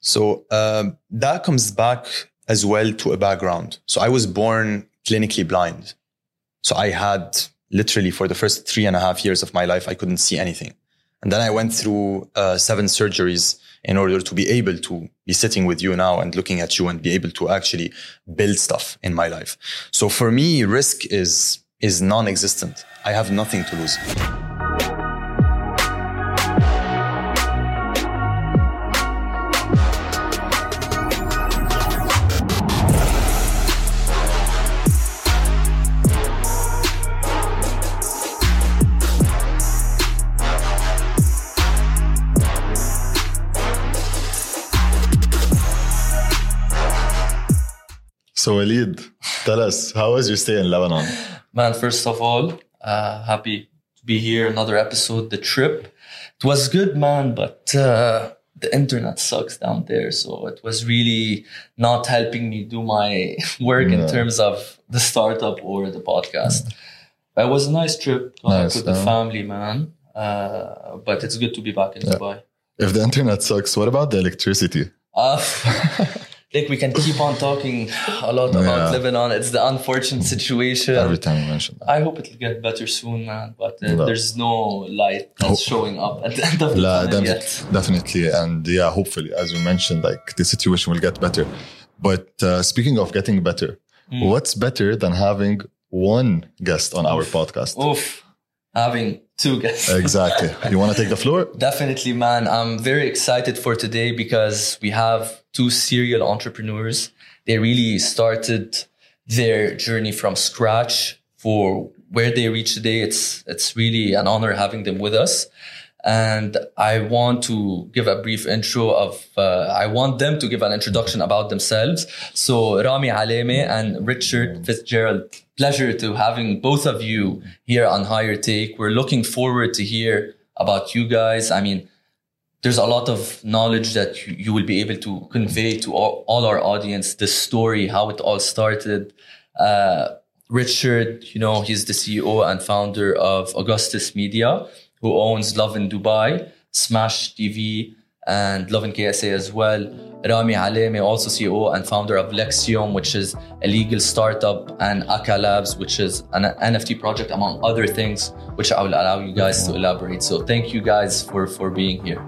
So um, that comes back as well to a background. So I was born clinically blind. So I had literally for the first three and a half years of my life, I couldn't see anything. And then I went through uh, seven surgeries in order to be able to be sitting with you now and looking at you and be able to actually build stuff in my life. So for me, risk is, is non-existent. I have nothing to lose. So, Walid, tell us, how was your stay in Lebanon? Man, first of all, uh, happy to be here. Another episode, the trip. It was good, man, but uh, the internet sucks down there. So it was really not helping me do my work in terms of the startup or the podcast. But it was a nice trip Nice, with the family, man. Uh, but it's good to be back in Dubai. If the internet sucks, what about the electricity? Uh, like we can keep on talking a lot about Yeah. Lebanon. It's the unfortunate situation. Every time you mention that. I hope it'll get better soon, man. But uh, No. there's no light that's showing up at the end of the La, tunnel dem- yet. definitely. And yeah, hopefully, as you mentioned, like the situation will get better. But uh, speaking of getting better, Mm. what's better than having one guest on our podcast? Oof, having two guests. Exactly. You want to take the floor? Definitely, man. I'm very excited for today because we have two serial entrepreneurs. They really started their journey from scratch for where they reach today. It's it's really an honor having them with us. And I want to give a brief intro of, uh, I want them to give an introduction about themselves. So Rami Aleme and Richard Fitzgerald, pleasure to having both of you here on Higher Take. We're looking forward to hear about you guys. I mean, there's a lot of knowledge that you, you will be able to convey to all, all our audience, the story, how it all started. Uh, Richard, you know, he's the CEO and founder of Augustus Media, who owns Lovin Dubai, Smash TV, and Lovin KSA as well. Rami Aleme, also CEO and founder of Lexium, which is a legal startup, and Aka Labs, which is an NFT project, among other things, which I will allow you guys to elaborate. So thank you guys for, for being here.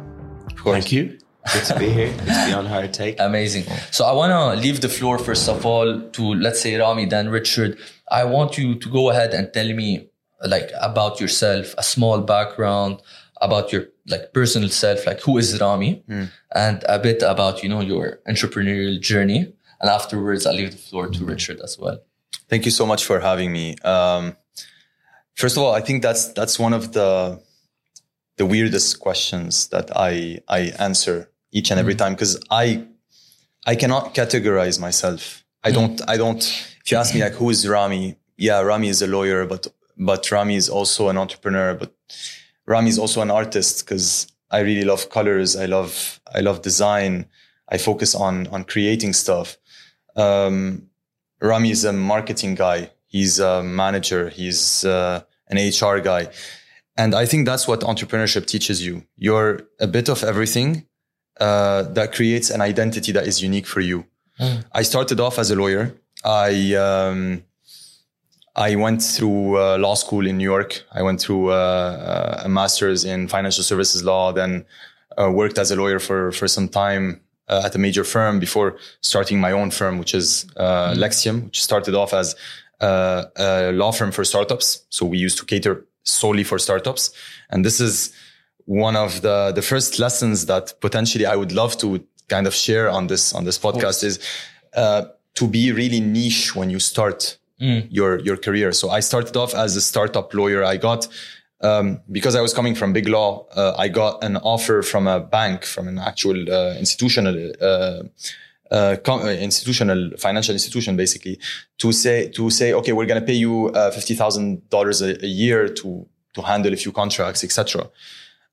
Thank you. Good to be here. Good to be on Higher Take. Amazing. So I want to leave the floor first of all to let's say Rami, then Richard. I want you to go ahead and tell me like about yourself, a small background about your like personal self, like who is Rami, hmm. and a bit about you know your entrepreneurial journey. And afterwards, I'll leave the floor to hmm. Richard as well. Thank you so much for having me. Um, first of all, I think that's that's one of the the weirdest questions that I I answer each and every hmm. time because I I cannot categorize myself. I don't I don't. If you ask me like who is Rami, yeah, Rami is a lawyer, but but Rami is also an entrepreneur, but Rami is also an artist because I really love colors. I love I love design. I focus on on creating stuff. Um, Rami is a marketing guy. He's a manager. He's uh, an HR guy. And I think that's what entrepreneurship teaches you. You're a bit of everything uh, that creates an identity that is unique for you. I started off as a lawyer. I um, I went through uh, law school in New York. I went through uh, a master's in financial services law. Then uh, worked as a lawyer for for some time uh, at a major firm before starting my own firm, which is uh, Lexium, which started off as uh, a law firm for startups. So we used to cater solely for startups, and this is one of the the first lessons that potentially I would love to kind of share on this on this podcast is uh, to be really niche when you start your your career. So I started off as a startup lawyer. I got um, because I was coming from big law. Uh, I got an offer from a bank, from an actual uh, institutional. Uh, uh, uh, institutional financial institution basically to say to say okay we're going to pay you uh, fifty thousand dollars a year to to handle a few contracts etc.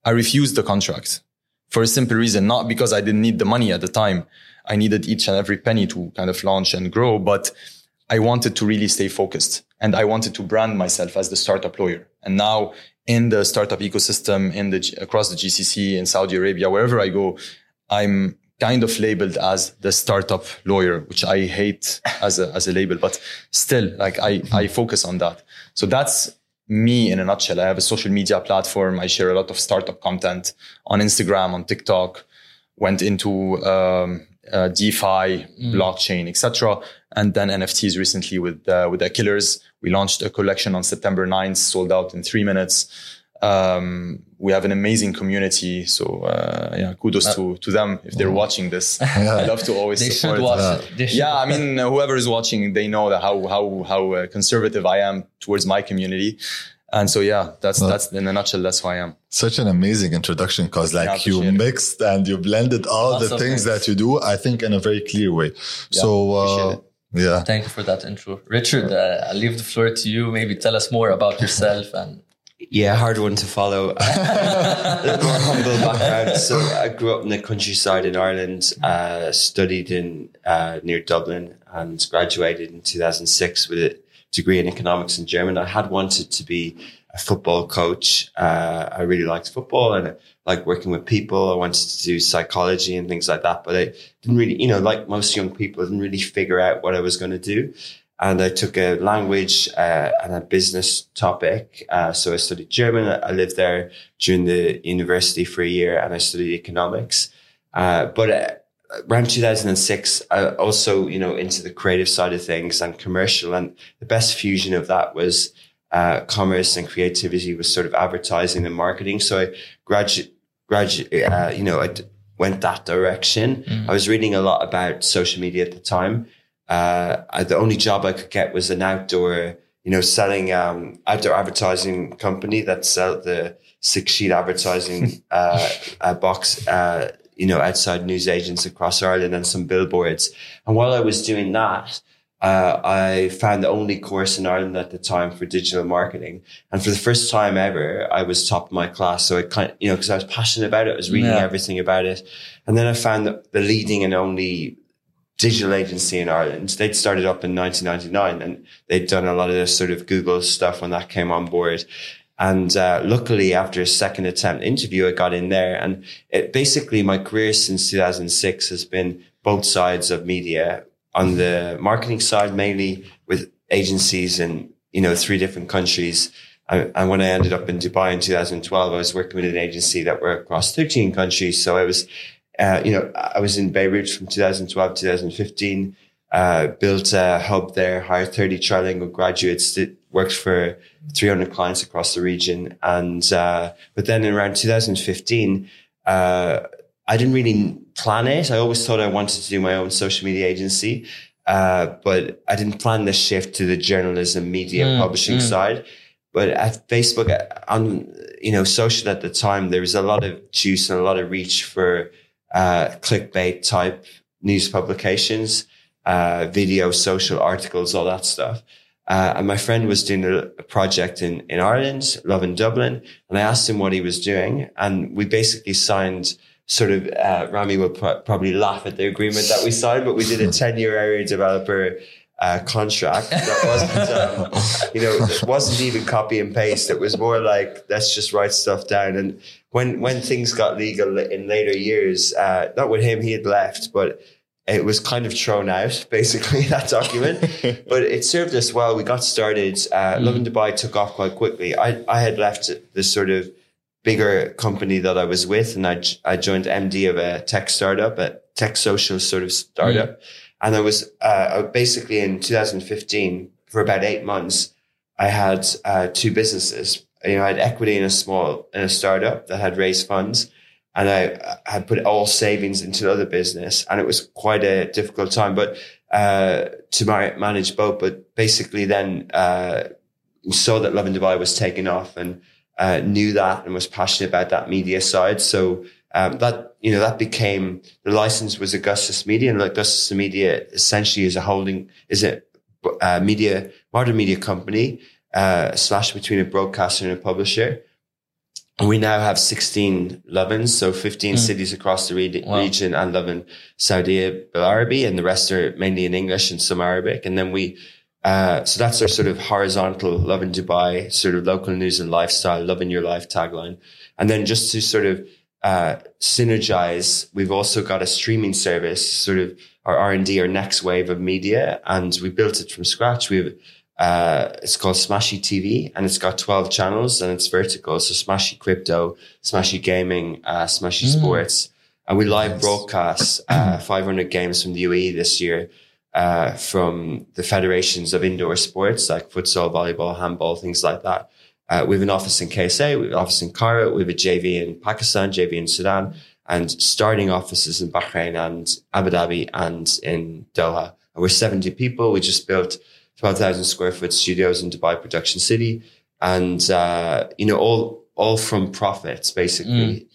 I refused the contract for a simple reason not because I didn't need the money at the time I needed each and every penny to kind of launch and grow but I wanted to really stay focused and I wanted to brand myself as the startup lawyer and now in the startup ecosystem in the across the GCC in Saudi Arabia wherever I go I'm kind of labeled as the startup lawyer, which I hate as a, as a label, but still like I, I focus on that. So that's me in a nutshell. I have a social media platform. I share a lot of startup content on Instagram, on TikTok, went into, um, uh, DeFi, blockchain, etc. And then NFTs recently with, uh, with the Killers. We launched a collection on September 9th, sold out in three minutes um, we have an amazing community. So uh, yeah, kudos to to them if they're watching this. I love to always They support. should watch Yeah. it. They should. Yeah, I mean, uh, whoever is watching, they know that how how how uh, conservative I am towards my community, and so yeah, that's that's in a nutshell. That's who I am. Such an amazing introduction because like Yeah, you appreciate it. mixed and you blended all Lots the things things. that you do, I think in a very clear way. so uh, yeah. Thank you for that intro. Richard, uh, I'll leave the floor to you. Maybe tell us more about yourself and Yeah, hard one to follow. a little more humble background. So I grew up in the countryside in Ireland, uh, studied in uh, near Dublin, and graduated in 2006 with a degree in economics in German. I had wanted to be a football coach. Uh, I really liked football and I liked working with people. I wanted to do psychology and things like that, but I didn't really, you know, like most young people, I didn't really figure out what I was going to do and I took a language uh, and a business topic. Uh, so I studied German. I lived there during the university for a year, and I studied economics. Uh, but uh, around 2006, I also you know into the creative side of things and commercial, and the best fusion of that was uh, commerce and creativity was sort of advertising and marketing. So I graduate, graduate, uh, you know, I d- went that direction. I was reading a lot about social media at the time uh, I, the only job I could get was an outdoor, you know, selling um, outdoor advertising company that sell the six sheet advertising uh, uh, box, uh, you know, outside news agents across Ireland and some billboards. And while I was doing that, uh, I found the only course in Ireland at the time for digital marketing. And for the first time ever, I was top of my class. So I kind of, you know, cause I was passionate about it. I was reading Yeah. everything about it. And then I found that the leading and only digital agency in Ireland. They'd started up in 1999 and they'd done a lot of this sort of Google stuff when that came on board. And uh, luckily, after a second attempt interview, I got in there. And it, basically, my career since 2006 has been both sides of media. On the marketing side, mainly with agencies in you know three different countries. And when I ended up in Dubai in 2012, I was working with an agency that were across 13 countries. So I was uh, you know, I was in Beirut from 2012 to 2015, uh, built a hub there, hired 30 trilingual graduates worked for 300 clients across the region. And, uh, but then around 2015, uh, I didn't really plan it. I always thought I wanted to do my own social media agency. Uh, but I didn't plan the shift to the journalism, media, Mm, publishing mm. side. But at Facebook, uh, on you know social at the time, there was a lot of juice and a lot of reach for uh, clickbait type news publications, uh, video, social articles, all that stuff. Uh, and my friend was doing a, a project in, in Ireland, Lovin Dublin, and I asked him what he was doing. And we basically signed sort of, uh, Rami will pro- probably laugh at the agreement that we signed, but we did a 10 year area developer uh, contract that wasn't, um, you know, it wasn't even copy and paste. It was more like, let's just write stuff down. And when, when things got legal in later years, uh, not with him, he had left, but it was kind of thrown out, basically, that document. but it served us well. We got started. Uh, Lovin Dubai took off quite quickly. I, I had left the sort of bigger company that I was with, and I, I joined MD of a tech startup, a tech social sort of startup. And I was uh, basically in 2015 for about eight months. I had uh, two businesses. You know, I had equity in a small in a startup that had raised funds, and I, had put all savings into the other business, and it was quite a difficult time. But uh, to ma- manage both, but basically then uh, saw that Lovin Dubai was taking off, and uh, knew that and was passionate about that media side. So um, that you know that became the license was Augustus Media, and Augustus Media essentially is a holding is a uh, media modern media company uh, slash between a broadcaster and a publisher. We now have 16 Lovins, so 15 Mm. cities across the re- Wow. region and Lovin Saudi Arabi, and the rest are mainly in English and some Arabic. And then we, uh, so that's our sort of horizontal Lovin Dubai, sort of local news and lifestyle, loving your life tagline. And then just to sort of uh, synergize. We've also got a streaming service, sort of our R and D, our next wave of media, and we built it from scratch. We have uh, it's called Smashi TV, and it's got twelve channels, and it's vertical. So Smashi Crypto, Smashi Gaming, uh, Smashi Mm. Sports, and we live broadcast uh, five hundred games from the UAE this year. Uh, from the federations of indoor sports like futsal, volleyball, handball, things like that. Uh, we have an office in KSA, we have an office in Cairo, we have a JV in Pakistan, JV in Sudan, and starting offices in Bahrain and Abu Dhabi and in Doha. And we're 70 people. We just built 12,000 square foot studios in Dubai Production City. And, uh, you know, all, all from profits, basically.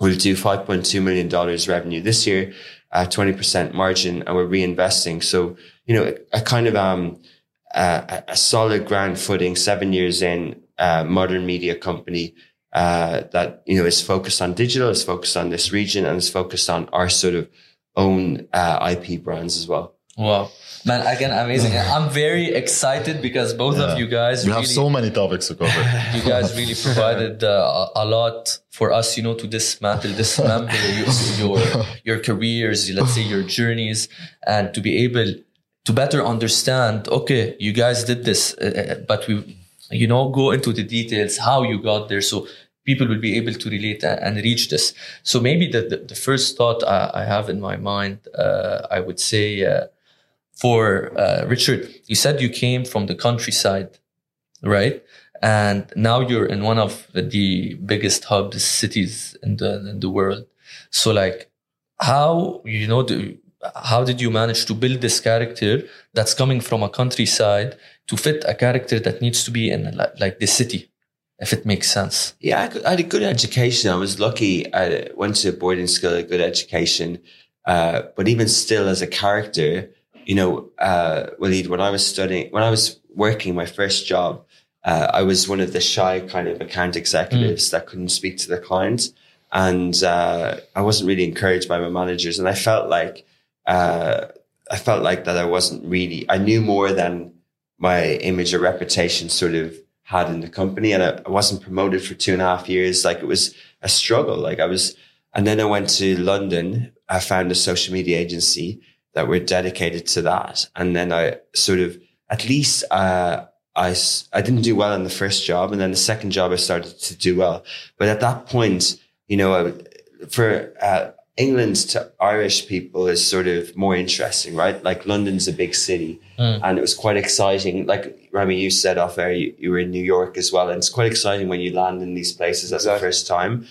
We'll do $5.2 million revenue this year, uh, 20% margin, and we're reinvesting. So, you know, a kind of, um, uh, a a solid ground footing, seven years in, uh, modern media company, uh, that, you know, is focused on digital, is focused on this region, and is focused on our sort of own, uh, IP brands as well. Wow. Man, again, amazing. I'm very excited because both Yeah. of you guys We really, have so many topics to cover. you guys really provided uh, a lot for us, you know, to dismantle, dismember your, your your careers, let's say your journeys, and to be able to better understand. Okay, you guys did this, uh, uh, but we, you know, go into the details how you got there, so people will be able to relate and reach this. So maybe the the, the first thought I, I have in my mind, uh, I would say. For uh, Richard, you said you came from the countryside, right? And now you're in one of the biggest hubs cities in the in the world. So, like, how you know how did you manage to build this character that's coming from a countryside to fit a character that needs to be in like, like the city, if it makes sense? Yeah, I, I had a good education. I was lucky. I went to boarding school, a good education. Uh, but even still, as a character, you know, uh, Waleed, when I was studying, when I was working my first job, uh, I was one of the shy kind of account executives that couldn't speak to the clients. And uh, I wasn't really encouraged by my managers. And I felt like, uh, I felt like that I wasn't really, I knew more than my image or reputation sort of had in the company. And I, I wasn't promoted for two and a half years. Like it was a struggle. Like I was, and then I went to London. I found a social media agency that were dedicated to that. And then I sort of, at least, uh, I, I didn't do well in the first job. And then the second job, I started to do well. But at that point, you know, I, for, uh, England to Irish people is sort of more interesting, right? Like London's a big city Mm. and it was quite exciting. Like Rami, you said off air, you, you were in New York as well. And it's quite exciting when you land in these places as the first time.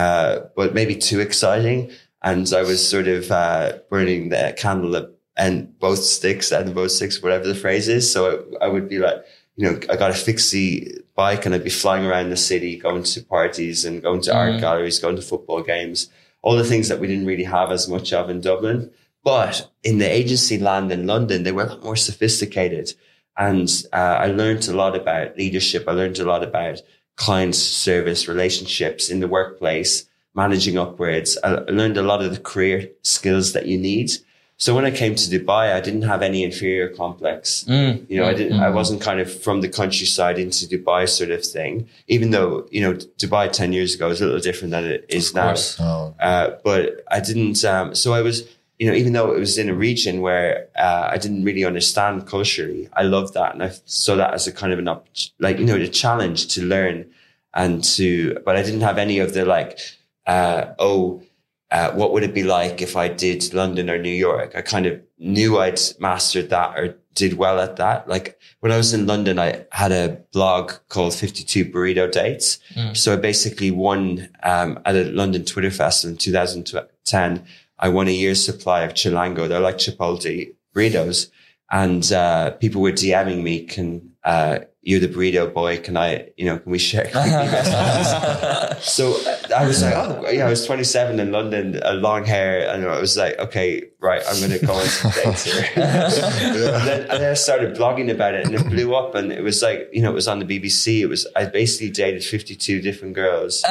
Uh, but maybe too exciting. And I was sort of, uh, burning the candle at and both sticks and both sticks, whatever the phrase is. So I, I would be like, you know, I got a fixie bike and I'd be flying around the city, going to parties and going to art Mhm. galleries, going to football games, all the things that we didn't really have as much of in Dublin. But in the agency land in London, they were a lot more sophisticated. And uh, I learned a lot about leadership. I learned a lot about client service relationships in the workplace, managing upwards. I I learned a lot of the career skills that you need. So when I came to Dubai, I didn't have any inferior complex. Mm, You know, I didn't, mm. I wasn't kind of from the countryside into Dubai sort of thing, even though, you know, Dubai 10 years ago is a little different than it is Of now. Oh, Uh, but I didn't, um, so I was, you know, even though it was in a region where, uh, I didn't really understand culturally, I loved that. And I saw that as a kind of an, op- like, you know, the challenge to learn and to, but I didn't have any of the like, uh, oh, uh, what would it be like if I did London or New York? I kind of knew I'd mastered that or did well at that. Like when I was in London, I had a blog called 52 Burrito Dates. Mm. So I basically won um, at a London Twitter Festival in 2010. I won a year's supply of Chilango. They're like Chipotle burritos. And uh, people were DMing me, can uh, you're the burrito boy? Can I, you know, can we share? So uh, I was like, oh, yeah, I was 27 in London, a long hair. And I was like, okay, right, I'm going to go on some dates here. and, then, and then I started blogging about it and it blew up. And it was like, you know, it was on the BBC. It was, I basically dated 52 different girls,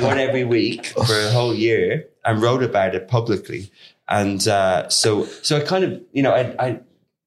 one every week for a whole year and wrote about it publicly. And uh, so, so I kind of, you know, I, I,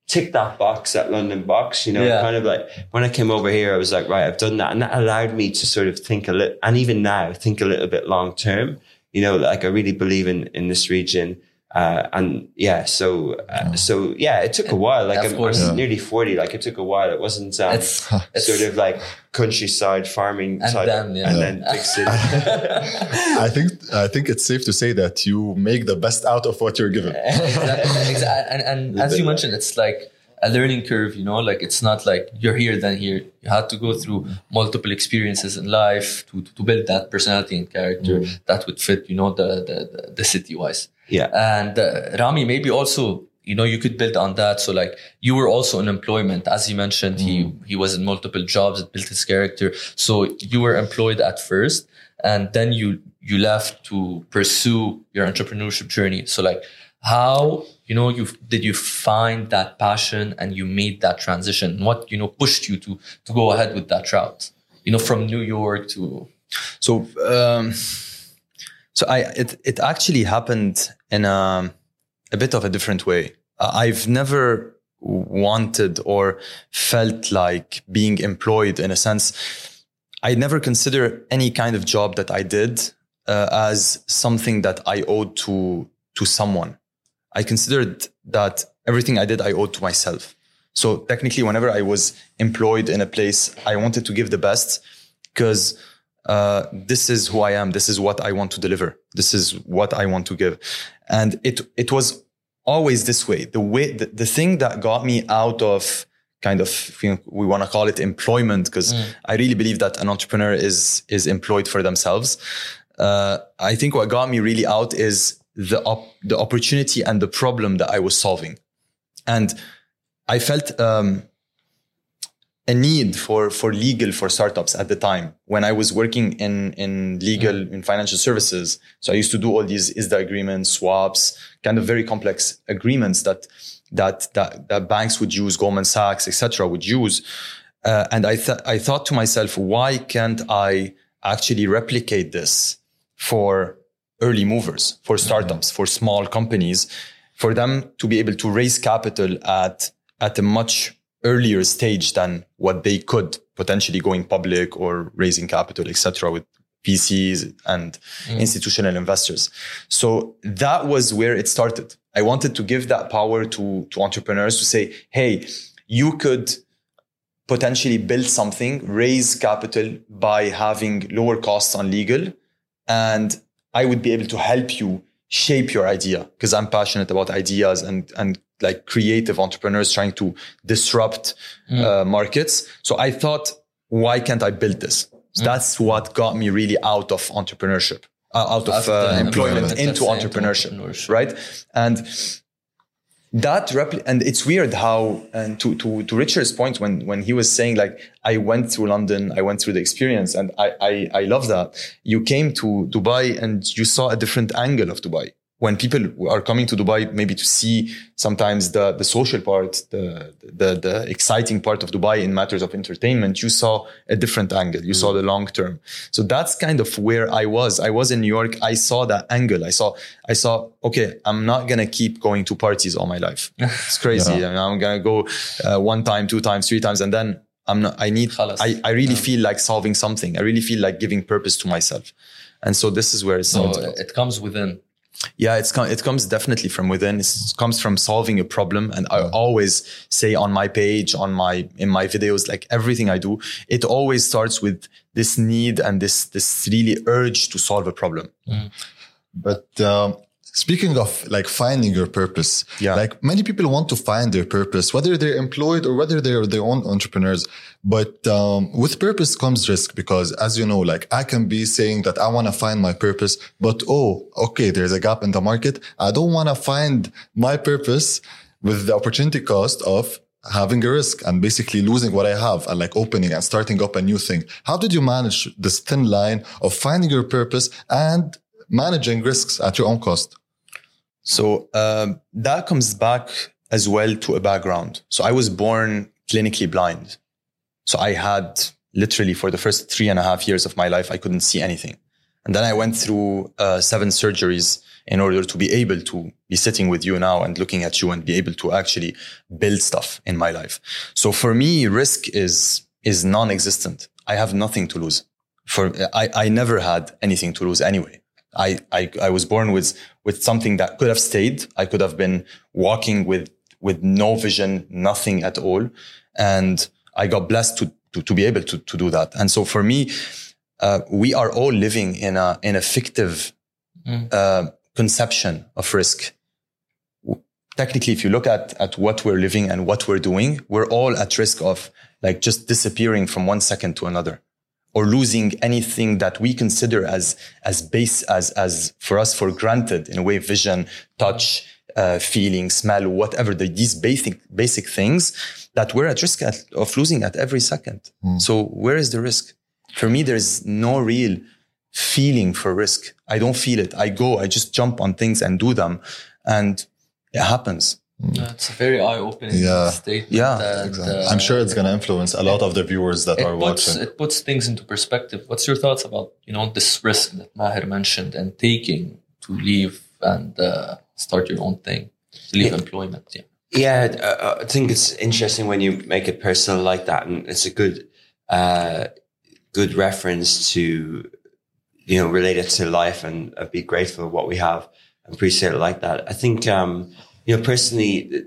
tick that box, that London box, you know, Yeah. kind of like when I came over here, I was like, right, I've done that. And that allowed me to sort of think a little, and even now think a little bit long term, you know, like I really believe in, in this region. Uh, and yeah, so, uh, so yeah, it took a while. Like Of I'm, course. I'm Yeah. nearly 40. Like it took a while. It wasn't, um, It's, it's sort of like countryside farming And type, then, yeah. and Yeah. then big city. I think I think it's safe to say that you make the best out of what you're given. exactly, exactly. And, and as you mentioned, it's like a learning curve, you know, like it's not like you're here, then here. You had to go through multiple experiences in life to, to build that personality and character that would fit, you know, the, the, the, city wise. yeah. And uh, Rami, maybe also, you know, you could build on that. So like you were also in employment, as you mentioned, he, he was in multiple jobs, it built his character. So you were employed at first and then you, you left to pursue your entrepreneurship journey. So like how, you know, you did you find that passion and you made that transition? What, you know, pushed you to, to go ahead with that route, you know, from New York to, So, um, so I it it actually happened in a a bit of a different way. Uh, I've never wanted or felt like being employed in a sense. I never consider any kind of job that I did uh, as something that I owed to to someone. I considered that everything I did I owed to myself. So technically, whenever I was employed in a place, I wanted to give the best because uh, this is who I am. This is what I want to deliver. This is what I want to give. And it, it was always this way. The way, the, the thing that got me out of kind of, you know, we want to call it employment because I really believe that an entrepreneur is, is employed for themselves. Uh, I think what got me really out is the, op- the opportunity and the problem that I was solving. And I felt, um, a need for for legal for startups at the time when I was working in in legal in financial services. So I used to do all these ISDA agreements, swaps, kind of very complex agreements that that that, that banks would use, Goldman Sachs, etc., would use. Uh, and I th- I thought to myself, why can't I actually replicate this for early movers, for mm-hmm. startups, for small companies, for them to be able to raise capital at at a much earlier stage than what they could potentially going public or raising capital, etc., with VCs and mm-hmm. institutional investors. So that was where it started. I wanted to give that power to, to entrepreneurs to say, hey, you could potentially build something, raise capital by having lower costs on legal. And I would be able to help you shape your idea because I'm passionate about ideas and, and like creative entrepreneurs trying to disrupt uh, markets. So I thought, why can't I build this? So That's what got me really out of entrepreneurship, uh, out of Out of uh, employment employment, into entrepreneurship, entrepreneurship. right? And that repli- and it's weird how and to to to Richard's point when when he was saying like I went through London, I went through the experience, and I I, I love that you came to Dubai and you saw a different angle of Dubai. When people are coming to Dubai, maybe to see sometimes the the social part, the the the exciting part of Dubai in matters of entertainment, you saw a different angle. You saw the long term. So that's kind of where I was. I was in New York. I saw that angle. I saw I saw okay, I'm not gonna keep going to parties all my life. It's crazy. I mean, I'm gonna go uh, one time, two times, three times, and then I'm not. I need. I, I really feel like solving something. I really feel like giving purpose to myself, and so this is where it so it comes within. Yeah, it's com- it comes definitely from within. It's, it comes from solving a problem, and I always say on my page, on my in my videos, like everything I do, it always starts with this need and this this really urge to solve a problem. But um, speaking of like finding your purpose, Yeah. like many people want to find their purpose, whether they're employed or whether they're their own entrepreneurs. But um, with purpose comes risk because, as you know, like I can be saying that I want to find my purpose, but oh, okay, there's a gap in the market. I don't want to find my purpose with the opportunity cost of having a risk and basically losing what I have and like opening and starting up a new thing. How did you manage this thin line of finding your purpose and managing risks at your own cost? So um, that comes back as well to a background. So I was born clinically blind. So I had literally for the first three and a half years of my life, I couldn't see anything. And then I went through uh, seven surgeries in order to be able to be sitting with you now and looking at you and be able to actually build stuff in my life. So for me, risk is, is non-existent. I have nothing to lose. For, I, I never had anything to lose anyway. I, I, I was born with, with something that could have stayed. I could have been walking with, with no vision, nothing at all. And I got blessed to, to, to be able to, to do that. And so for me, uh, we are all living in a, in a fictive, Mm. uh, conception of risk. Technically, if you look at, at what we're living and what we're doing, we're all at risk of like just disappearing from one second to another or losing anything that we consider as, as base, as, as for us for granted in a way, vision, touch, uh, feeling, smell, whatever the, these basic, basic things that we're at risk at, of losing at every second. So where is the risk? For me, there's no real feeling for risk. I don't feel it. I go, I just jump on things and do them and it happens. That's a very eye-opening Yeah. statement. Yeah, and, uh, I'm sure it's going to influence a lot of the viewers that are puts watching. it puts things into perspective. What's your thoughts about you know this risk that Maher mentioned and taking to leave and uh, start your own thing, to leave Yeah. employment? Yeah. Yeah, uh, I think it's interesting when you make it personal like that, and it's a good, uh, good reference to, you know, relate it to life and uh, be grateful for what we have and appreciate it like that. I think, um, you know, personally,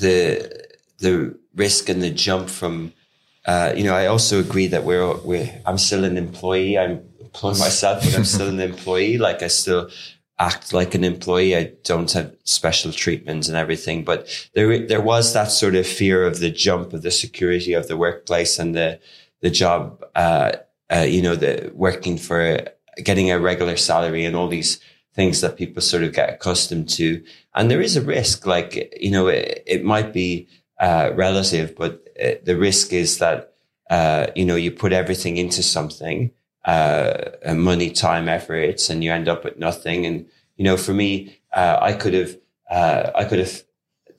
the the risk and the jump from, uh, you know, I also agree that we're we're I'm still an employee. I'm employing myself, but I'm still an employee. Like I still act like an employee. I don't have special treatments and everything, but there, there was that sort of fear of the jump of the security of the workplace and the, the job, uh, uh, you know, the working for getting a regular salary and all these things that people sort of get accustomed to. And there is a risk, like, you know, it, it might be, uh, relative, but uh, the risk is that, uh, you know, you put everything into something uh, money, time, efforts, and you end up with nothing. And you know, for me, uh, I could have, uh, I could have,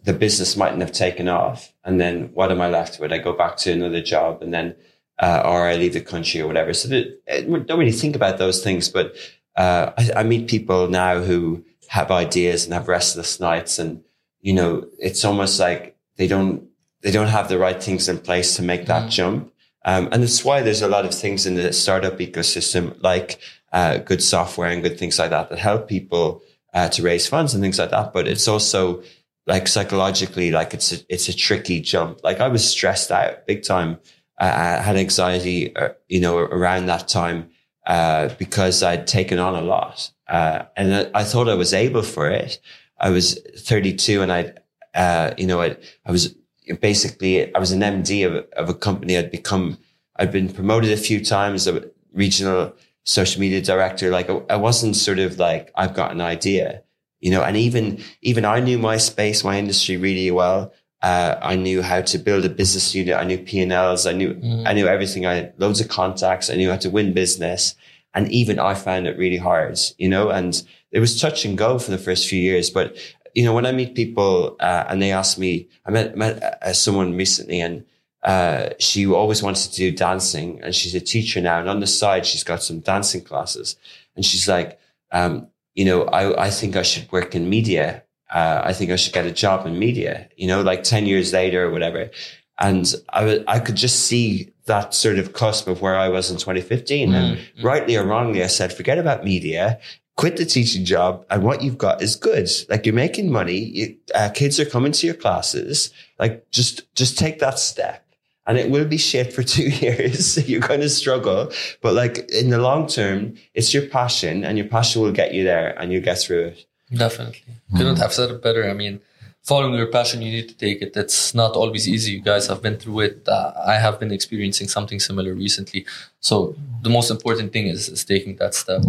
the business mightn't have taken off, and then what am I left with? I go back to another job, and then, uh, or I leave the country or whatever. So that, I don't really think about those things, but uh, I, I meet people now who have ideas and have restless nights, and you know, it's almost like they don't, they don't have the right things in place to make that jump. Um, and it's why there's a lot of things in the startup ecosystem, like uh, good software and good things like that, that help people uh, to raise funds and things like that. But it's also like psychologically, like it's a, it's a tricky jump. Like I was stressed out big time. I had anxiety, uh, you know, around that time uh, because I'd taken on a lot, uh, and I, I thought I was able for it. I was 32, and I, uh, you know, I, I was basically I was an MD of, of a company. I'd become, I'd been promoted a few times, a regional social media director. Like I, I wasn't sort of like I've got an idea, you know. And even even I knew my space, my industry really well. Uh, I knew how to build a business unit. I knew P and Ls. I knew I knew everything. I had loads of contacts. I knew how to win business. And even I found it really hard, you know. And it was touch and go for the first few years, but you know, when I meet people uh, and they ask me, I met, met uh, someone recently and uh, she always wanted to do dancing and she's a teacher now. And on the side, she's got some dancing classes. And she's like, um, you know, I, I think I should work in media. Uh, I think I should get a job in media, you know, like 10 years later or whatever. And I I could just see that sort of cusp of where I was in 2015. And rightly or wrongly, I said, forget about media quit the teaching job and what you've got is good. Like you're making money. You, uh, kids are coming to your classes. Like just, just take that step and it will be shit for two years. you're going to struggle, but like in the long term, it's your passion and your passion will get you there and you'll get through it. Definitely. Couldn't have said it better. I mean, following your passion, you need to take it. It's not always easy. You guys have been through it. Uh, I have been experiencing something similar recently. So the most important thing is, is taking that step.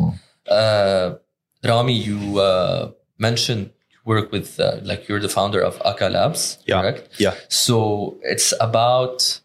Uh, Rami, you uh, mentioned you work with, uh, like, you're the founder of Aka Labs, Yeah. correct? Yeah. So it's about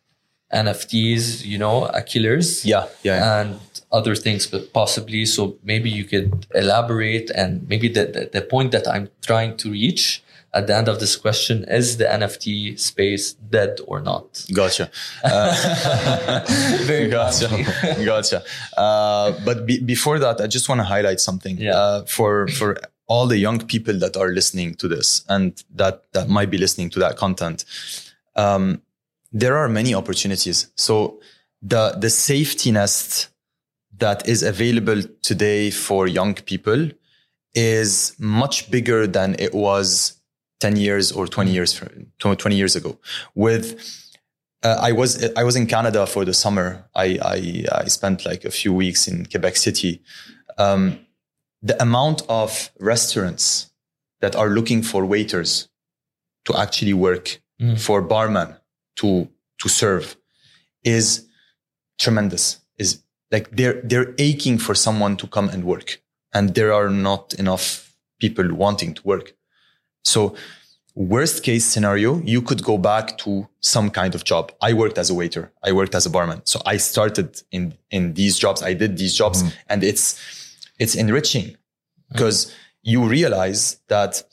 NFTs, you know, killers. Yeah. Yeah. And other things, but possibly. So maybe you could elaborate and maybe the, the, the point that I'm trying to reach at the end of this question is the NFT space dead or not? Gotcha. Uh, Very gotcha. gotcha. Uh, but be, before that, I just want to highlight something Yeah. uh, for for all the young people that are listening to this and that that might be listening to that content. Um, there are many opportunities. So the the safety nest that is available today for young people is much bigger than it was 10 years or 20 years fr- 20 years ago with uh, I was I was in Canada for the summer. I, I I spent like a few weeks in Quebec City. Um, the amount of restaurants that are looking for waiters to actually work, Mhm. for barman to to serve, is tremendous. Is like they're they're aching for someone to come and work, and there are not enough people wanting to work. So worst case scenario, you could go back to some kind of job. I worked as a waiter. I worked as a barman. So I started in, in these jobs. I did these jobs mm-hmm. and it's, it's enriching because you realize that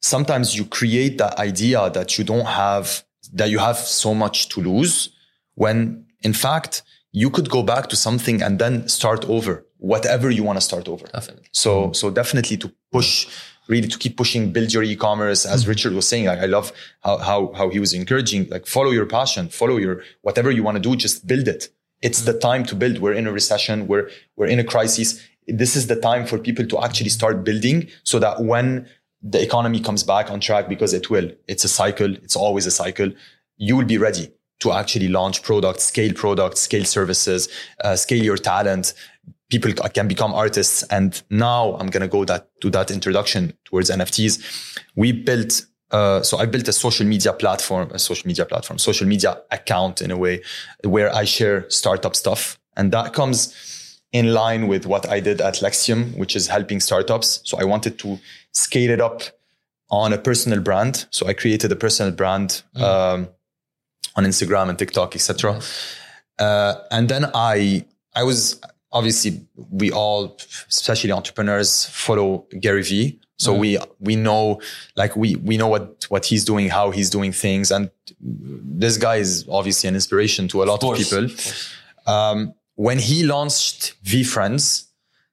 sometimes you create that idea that you don't have, that you have so much to lose when in fact you could go back to something and then start over whatever you want to start over. Definitely. So, mm-hmm. so definitely to push, really to keep pushing, build your e-commerce. As Richard was saying, like, I love how, how, how he was encouraging, like follow your passion, follow your, whatever you want to do, just build it. It's the time to build. We're in a recession. We're, we're in a crisis. This is the time for people to actually start building so that when the economy comes back on track, because it will, it's a cycle. It's always a cycle. You will be ready to actually launch products, scale products, scale services, uh, scale your talent. People can become artists. And now I'm going to go that to that introduction towards NFTs. We built, uh, so I built a social media platform, a social media platform, social media account in a way where I share startup stuff. And that comes in line with what I did at Lexium, which is helping startups. So I wanted to scale it up on a personal brand. So I created a personal brand, um, on Instagram and TikTok, etc. Uh, and then I, I was obviously we all, especially entrepreneurs, follow Gary Vee. So we we know like we we know what what he's doing, how he's doing things, and this guy is obviously an inspiration to a lot of, course, people. of. Um, when he launched VeeFriends,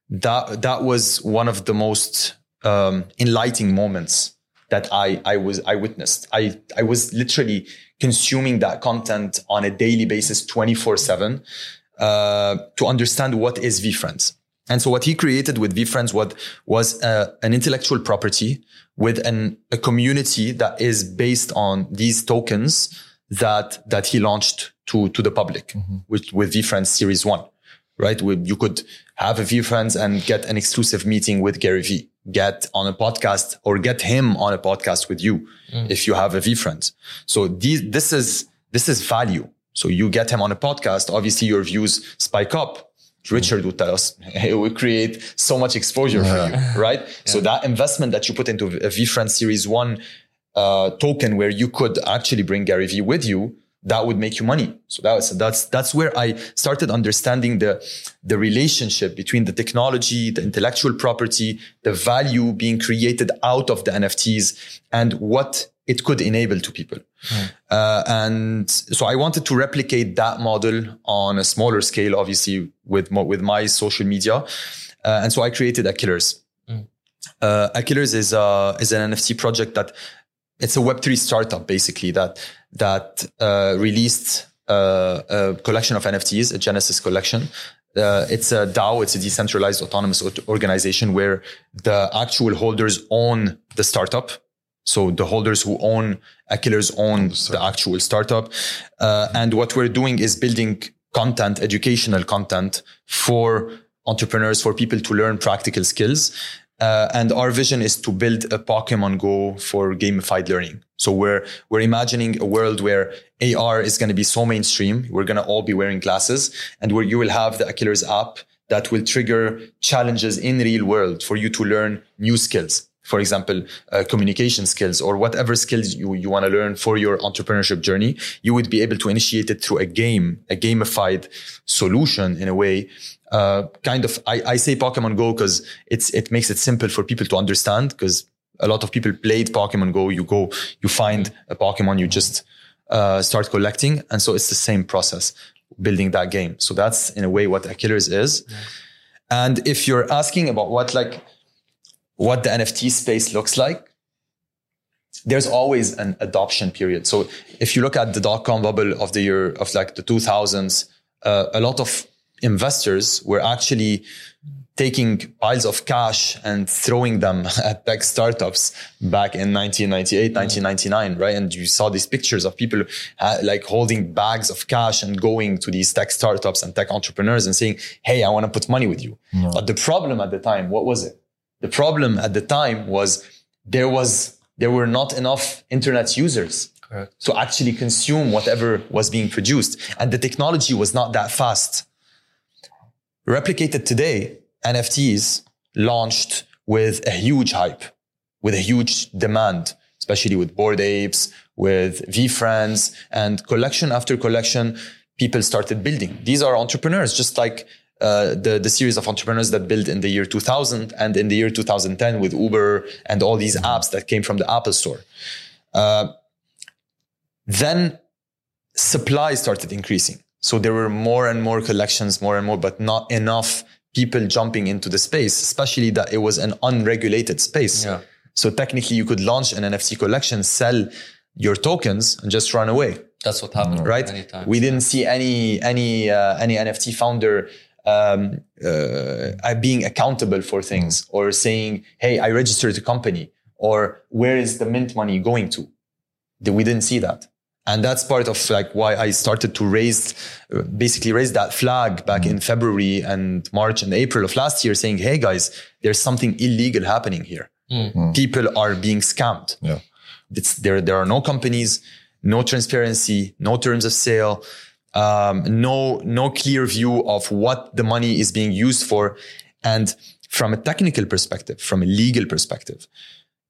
that that was one of the most um, enlightening moments that I I was I witnessed. I I was literally consuming that content on a daily basis, twenty four seven, uh, to understand what is VeeFriends. And so what he created with VeeFriends what was uh, an intellectual property with an, a community that is based on these tokens that that he launched to to the public with with VeeFriends Series One, right? With, you could have a VeeFriends and get an exclusive meeting with Gary Vee, get on a podcast or get him on a podcast with you if you have a VeeFriends. So these, this is this is value. So you get him on a podcast, obviously your views spike up. Richard would tell us it would create so much exposure for you, right? So that investment that you put into a VeeFriends Series One uh, token where you could actually bring Gary Vee with you, that would make you money. So that was, that's, that's where I started understanding the, the relationship between the technology, the intellectual property, the value being created out of the NFTs and what it could enable to people. Uh, and so I wanted to replicate that model on a smaller scale, obviously with, mo- with my social media. Uh, and so I created Akillers. Uh, Akillers is, uh, is an NFT project that it's a Web3 startup basically that that uh, released uh, a collection of NFTs, a Genesis collection. Uh, it's a DAO, it's a decentralized autonomous organization where the actual holders own the startup. So the holders who own Akillers own the actual startup. Uh, and what we're doing is building content, educational content for entrepreneurs, for people to learn practical skills. Uh, and our vision is to build a Pokemon Go for gamified learning. So we're we're imagining a world where AR is going to be so mainstream. We're going to all be wearing glasses, and where you will have the Akillers app that will trigger challenges in real world for you to learn new skills. for example, uh, communication skills or whatever skills you, you want to learn for your entrepreneurship journey, you would be able to initiate it through a game, a gamified solution in a way. Uh, kind of, I, I say Pokemon Go because it's, it makes it simple for people to understand because a lot of people played Pokemon Go. You go, you find a Pokemon, you just, uh, start collecting. And so it's the same process building that game. So that's in a way what Akillers is. Yeah. And if you're asking about what like, what the NFT space looks like, there's always an adoption period. So if you look at the dot com bubble of the year of like the 2000s, uh, a lot of investors were actually taking piles of cash and throwing them at tech startups back in 1998, 1999, right? And you saw these pictures of people uh, like holding bags of cash and going to these tech startups and tech entrepreneurs and saying, Hey, I want to put money with you. But the problem at the time, what was it? The problem at the time was there was, there were not enough internet users Correct. to actually consume whatever was being produced. And the technology was not that fast. Replicated today, NFTs launched with a huge hype, with a huge demand, especially with Bored Apes, with VeeFriends, and collection after collection, people started building. These are entrepreneurs, just like uh, the, the series of entrepreneurs that built in the year 2000 and in the year 2010 with Uber and all these apps that came from the Apple store. Uh, then supply started increasing. So there were more and more collections, more and more, but not enough people jumping into the space, especially that it was an unregulated space. Yeah. So technically you could launch an NFT collection, sell your tokens and just run away. That's what happened. Right. We didn't see any, any, uh, any NFT founder, um, uh, being accountable for things or saying, Hey, I registered a company or where is the mint money going to? We didn't see that and that's part of like why I started to raise, basically raise that flag back mm. in February and March and April of last year, saying, "Hey guys, there's something illegal happening here. Mm. mm. People are being scammed. Yeah. It's, there, there are no companies, no transparency, no terms of sale, um, no, no clear view of what the money is being used for, and from a technical perspective, from a legal perspective,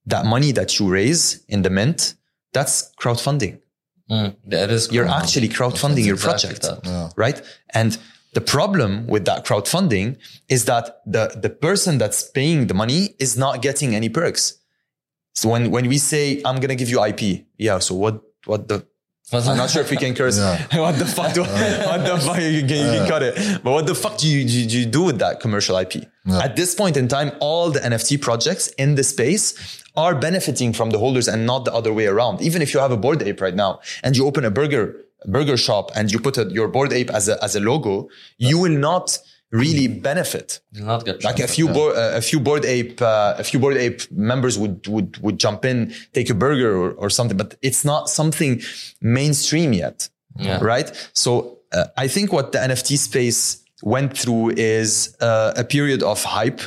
that money that you raise in the mint, that's crowdfunding." Mm, that is you're actually crowdfunding your exactly project, yeah. right? And the problem with that crowdfunding is that the, the person that's paying the money is not getting any perks. So when, when we say, I'm going to give you IP, yeah. So what, what the, I'm not sure if we can curse. Yeah. what the fuck do, what the fuck you can, you can cut it. But what the fuck do you, do you do with that commercial IP? Yeah. At this point in time, all the NFT projects in the space are benefiting from the holders and not the other way around. Even if you have a Bored Ape right now and you open a burger, burger shop and you put a, your Bored Ape as a, as a logo, you will not really benefit. You'll not get like a few, yeah. bo- uh, a few Bored Ape, uh, a few Bored Ape members would, would, would jump in, take a burger or, or something, but it's not something mainstream yet. Yeah. Right. So uh, I think what the NFT space went through is uh, a period of hype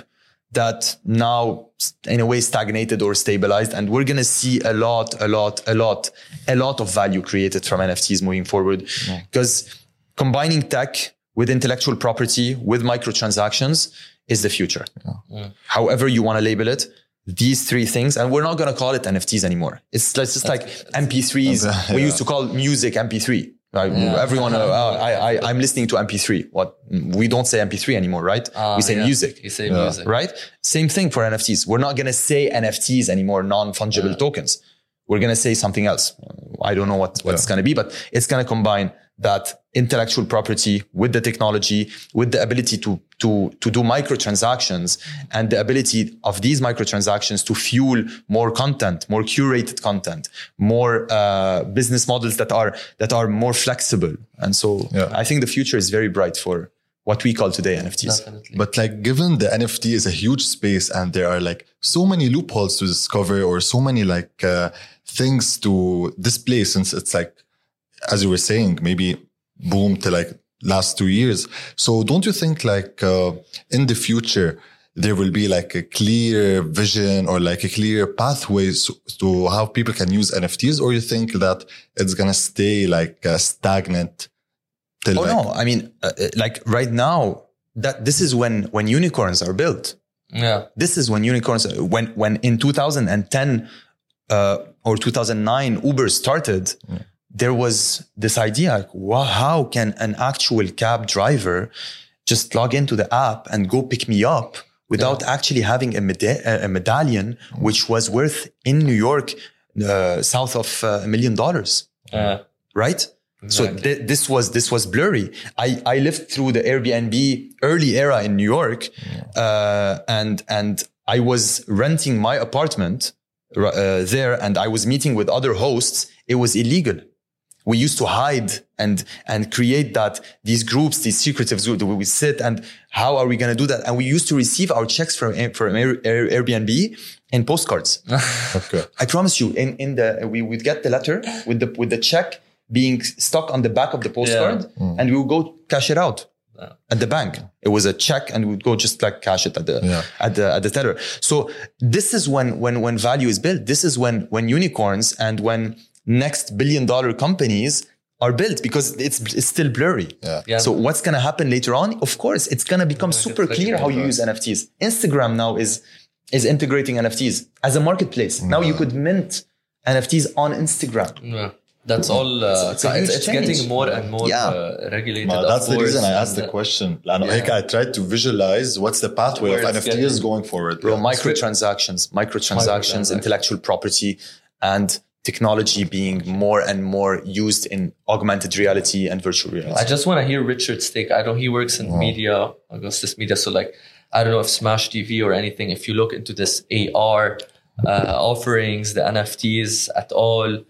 that now in a way stagnated or stabilized. And we're going to see a lot a lot a lot a lot of value created from nfts moving forward. Because yeah. combining tech with intellectual property with microtransactions is the future. Yeah. Yeah. however you want to label it these three things and we're not going to call it nfts anymore. It's, it's just like mp3s we used to call music mp3 Yeah. Everyone, uh, I, I, I'm listening to MP3. What we don't say MP3 anymore, right? Uh, we say yeah. music. You say yeah. music, right? Same thing for NFTs. We're not going to say NFTs anymore, non-fungible tokens. We're going to say something else. I don't know what, what it's going to be, but it's going to combine that intellectual property with the technology, with the ability to, to, to do microtransactions and the ability of these microtransactions to fuel more content, more curated content, more uh, business models that are, that are more flexible. And so yeah. I think the future is very bright for what we call today NFTs. Definitely. But like, given the NFT is a huge space and there are like so many loopholes to discover or so many like uh, things to display since it's like as you were saying, maybe boom to like last two years. So don't you think like uh, in the future there will be like a clear vision or like a clear pathways to how people can use NFTs, or you think that it's gonna stay like uh, stagnant? Till oh like- no, I mean, uh, uh, like right now, that this is when when unicorns are built. Yeah. This is when unicorns, when, when in 2010 uh, or 2009 Uber started, there was this idea like, wow, how can an actual cab driver just log into the app and go pick me up without actually having a, meda- a medallion, which was worth in New York, uh, south of uh, a million dollars, Yeah. right? So th- this was this was blurry. I, I lived through the Airbnb early era in New York, uh, and and I was renting my apartment uh, there, and I was meeting with other hosts. It was illegal. We used to hide and and create that these groups, these secretive groups. We sit and how are we going to do that? And we used to receive our checks from from Air, Air, Airbnb in postcards. Okay. I promise you, in, in the we would get the letter with the with the check being stuck on the back of the postcard, mm. and we would go cash it out at the bank. It was a check, and we would go just like cash it at the Yeah. at the at the teller. So this is when when when value is built. This is when when unicorns and when next billion dollar companies are built because it's, it's still blurry. Yeah. yeah. So what's going to happen later on? Of course, it's going to become super clear how you use NFTs. Instagram now is is integrating NFTs as a marketplace. Yeah. Now you mm. could mint NFTs on Instagram. Yeah. That's all. Uh, it's, it's, it's getting more and more yeah. uh, regulated. Well, that's the reason I asked the uh, question. Yeah. I tried to visualize what's the pathway Where of NFTs getting. going forward. Bro, microtransactions, microtransactions, microtransactions, intellectual property, and technology being more and more used in augmented reality and virtual reality. I just want to hear Richard's take. I know he works in media, Augustus Media. So, like, I don't know if Smashi TV or anything, if you look into this AR uh, offerings, the NFTs at all,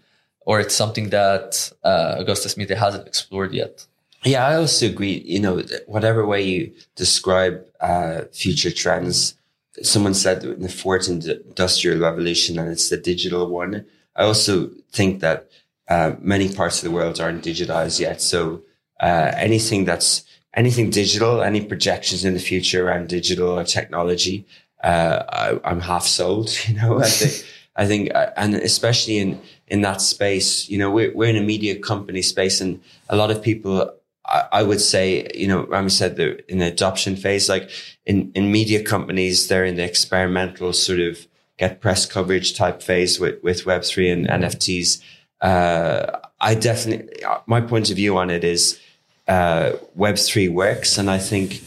or it's something that uh, Augustus Media hasn't explored yet. Yeah, I also agree. You know, whatever way you describe uh, future trends, someone said in the fourth industrial revolution, and it's the digital one. I also think that uh, many parts of the world aren't digitized yet. So uh, anything that's anything digital, any projections in the future around digital or technology, uh, I, I'm half sold. You know, I think. I think, uh, and especially in in that space, you know, we're we're in a media company space, and a lot of people, I, I would say, you know, Rami said they're in the adoption phase. Like in in media companies, they're in the experimental sort of get press coverage type phase with with Web three and NFTs. Uh, I definitely, my point of view on it is, uh, Web three works, and I think.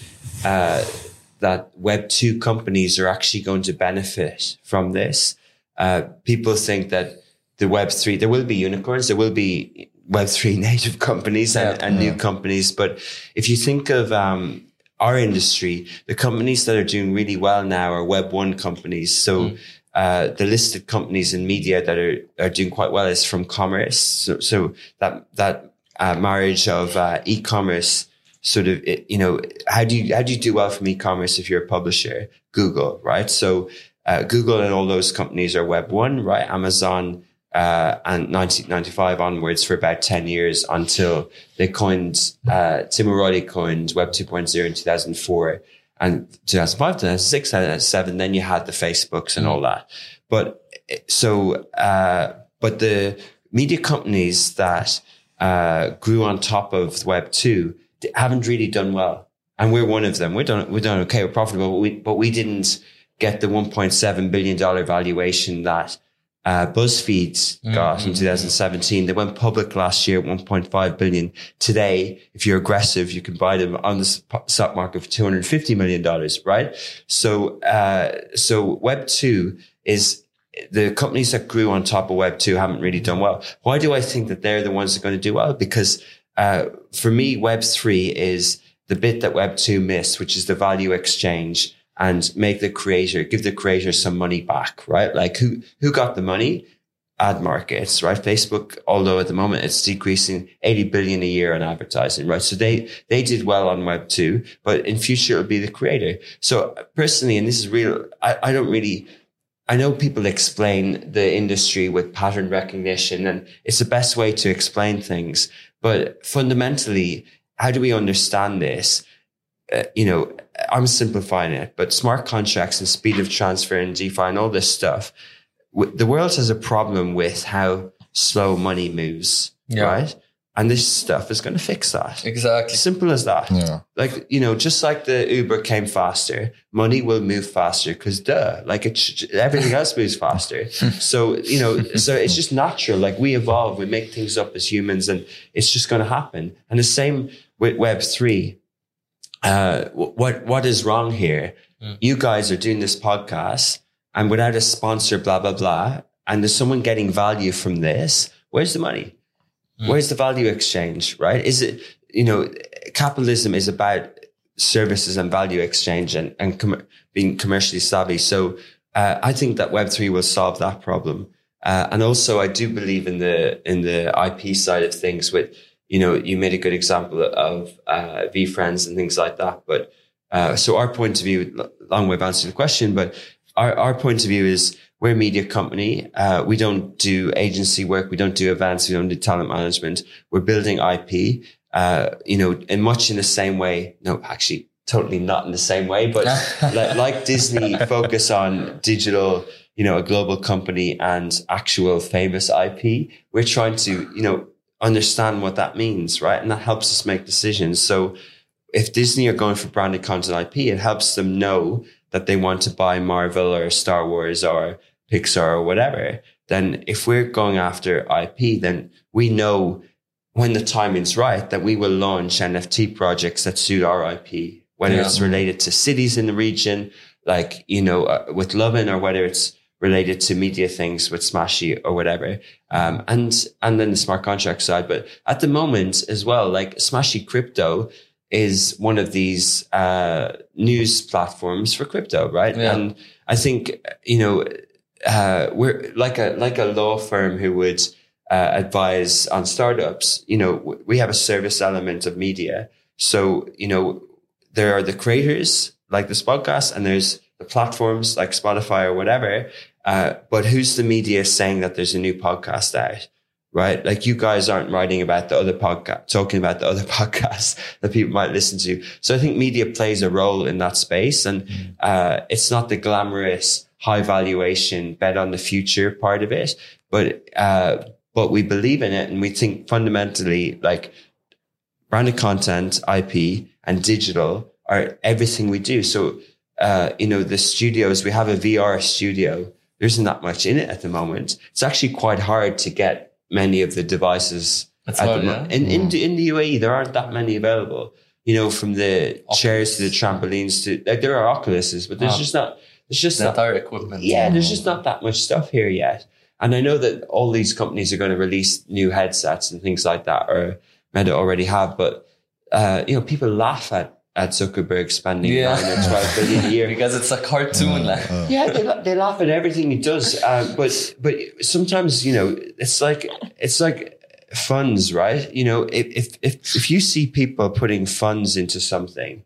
Uh, that Web two companies are actually going to benefit from this. Uh, people think that the Web three there will be unicorns, there will be Web three native companies and, Yeah. and new companies. But if you think of um, our industry, the companies that are doing really well now are Web one companies. So uh, the listed companies in media that are, are doing quite well is from commerce. So, so that that uh, marriage of uh, e-commerce sort of you know how do you how do you do well from e-commerce if you're a publisher? Google right? So uh, google and all those companies are web one right? Amazon uh, and 1995 onwards for about 10 years until they coined uh, tim o'reilly coined web 2.0 in 2004 and 2005 2006 2007 then you had the facebooks and all that. But so uh, but the media companies that uh, grew on top of web 2 haven't really done well. And we're one of them. We're done we're done okay. We're profitable. But we, but we didn't get the 1.7 billion dollar valuation that uh, BuzzFeed got in 2017. They went public last year at 1.5 billion. Today, if you're aggressive, you can buy them on the stock market for 250 million dollars, right? So, uh, so Web two is the companies that grew on top of Web two haven't really done well. Why do I think that they're the ones that are going to do well? Because uh, for me, Web three is the bit that Web two missed, which is the value exchange and make the creator, give the creator some money back, right? Like who, who got the money? Ad markets, right? Facebook, although at the moment it's decreasing 80 billion a year on advertising, right? So they, they did well on web two, but in future it'll be the creator. So personally, and this is real, I, I don't really, I know people explain the industry with pattern recognition and it's the best way to explain things. But fundamentally, how do we understand this? Uh, you know, I'm simplifying it, but smart contracts and speed of transfer and DeFi and all this stuff, the world has a problem with how slow money moves, Yeah. right? and this stuff is going to fix that. Exactly. Simple as that. Yeah. Like, you know, just like the Uber came faster, money will move faster because duh, like it, sh- everything else moves faster. so, you know, so it's just natural. Like we evolve, we make things up as humans and it's just going to happen. And the same with Web3. Uh, what, what is wrong here? Mm. You guys are doing this podcast and without a sponsor, blah, blah, blah. And there's someone getting value from this. Where's the money? Mm. Where's the value exchange, right? Is it, you know, capitalism is about services and value exchange and, and com- being commercially savvy. So uh, I think that Web3 will solve that problem. Uh, and also I do believe in the, in the IP side of things with, you know, you made a good example of uh, friends and things like that. But uh, so our point of view, long way of answering the question, but our, our point of view is we're a media company. Uh, we don't do agency work. We don't do events. We don't do talent management. We're building IP, uh, you know, in much in the same way. No, actually, totally not in the same way, but like, like Disney focus on digital, you know, a global company and actual famous IP. We're trying to, you know, understand what that means, right? And that helps us make decisions. So if Disney are going for branded content IP, it helps them know that they want to buy Marvel or Star Wars or Pixar or whatever. Then if we're going after IP, then we know when the timing's right that we will launch NFT projects that suit our IP, whether Yeah. it's related to cities in the region, like, you know, uh, with Lovin or whether it's related to media things with Smashi or whatever. Um, and, and then the smart contract side. But at the moment as well, like Smashi Crypto is one of these, uh, news platforms for crypto, right? Yeah. And I think, you know, uh, we're like a, like a law firm who would, uh, advise on startups. You know, w- we have a service element of media. So, you know, there are the creators like this podcast and there's the platforms like Spotify or whatever. Uh, but who's the media saying that there's a new podcast out? Right? Like you guys aren't writing about the other podcast, talking about the other podcasts that people might listen to. So I think media plays a role in that space and, uh, it's not the glamorous high valuation bet on the future part of it, but, uh, but we believe in it and we think fundamentally like branded content, IP and digital are everything we do. So, uh, you know, the studios, we have a VR studio. There isn't that much in it at the moment. It's actually quite hard to get many of the devices That's at hard, the mo- yeah. in, in, the- in the UAE. There aren't that many available, you know, from the chairs to the trampolines to like there are Oculuses, but there's Wow. just not, there's just The not, our equipment. yeah, there's just not that much stuff here yet. And I know that all these companies are going to release new headsets and things like that, or Meta already have. But uh, you know, people laugh at at Zuckerberg spending Yeah. nine or twelve billion a year. because it's a cartoon. like. Uh, yeah, they, they laugh at everything he does. Uh, but but sometimes you know, it's like it's like funds, right? You know, if if if, if you see people putting funds into something,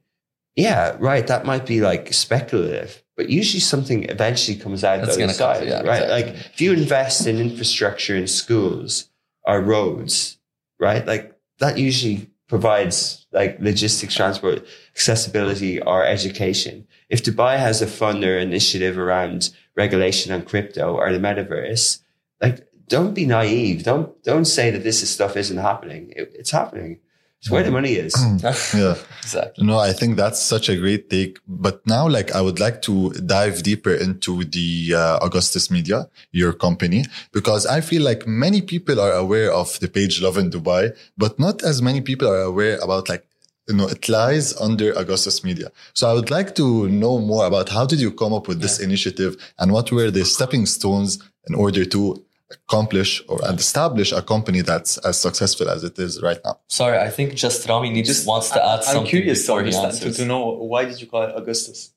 yeah, right, that might be like speculative. But usually something eventually comes out That's the other gonna come- side, yeah, right? exactly. Like if you invest in infrastructure in schools or roads, right? Like that usually provides like logistics, transport, accessibility or education. If Dubai has a fund or initiative around regulation on crypto or the metaverse, like don't be naive. Don't don't say that this is stuff isn't happening. It- it's happening. It's where the money is. yeah. exactly. No, I think that's such a great take. But now, like, I would like to dive deeper into the uh, Augustus Media, your company, because I feel like many people are aware of the page Lovin Dubai, but not as many people are aware about like, you know, it lies under Augustus Media. So I would like to know more about how did you come up with this initiative and what were the stepping stones in order to accomplish or and establish a company that's as successful as it is right now. Sorry, I think just Rami needs Just wants to I- add something I'm curious to before he understand to, to know why did you call it Augustus?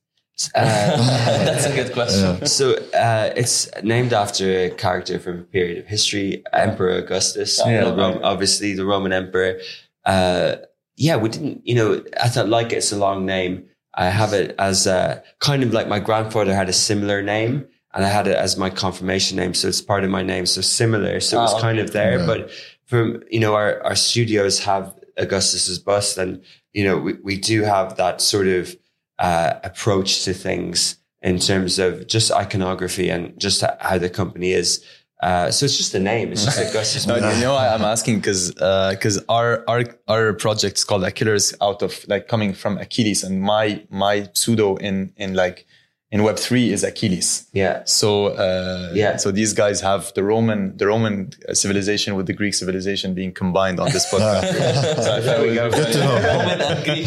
Uh, That's a good question. so uh, it's named after a character from a period of history, Emperor Augustus, Yeah. the Rom- obviously the Roman emperor. Uh, yeah, we didn't, you know, I thought like it's a long name. I have it as a kind of like my grandfather had a similar name and I had it as my confirmation name. So it's part of my name. So similar. So it was Ah, kind of there, Yeah. but from, you know, our, our studios have Augustus's bust and, you know, we, we do have that sort of, uh, approach to things in terms of just iconography and just how the company is. Uh, so it's just a name. It's just Augustus. No, you know, I, I'm asking because because our our our project is called Achilles out of like coming from Achilles, and my my pseudo in in like in Web three is Achilles. yeah. So uh, Yeah. so these guys have the Roman the Roman civilization with the Greek civilization being combined on this podcast. so I thought it would Good to know. Roman and Greek.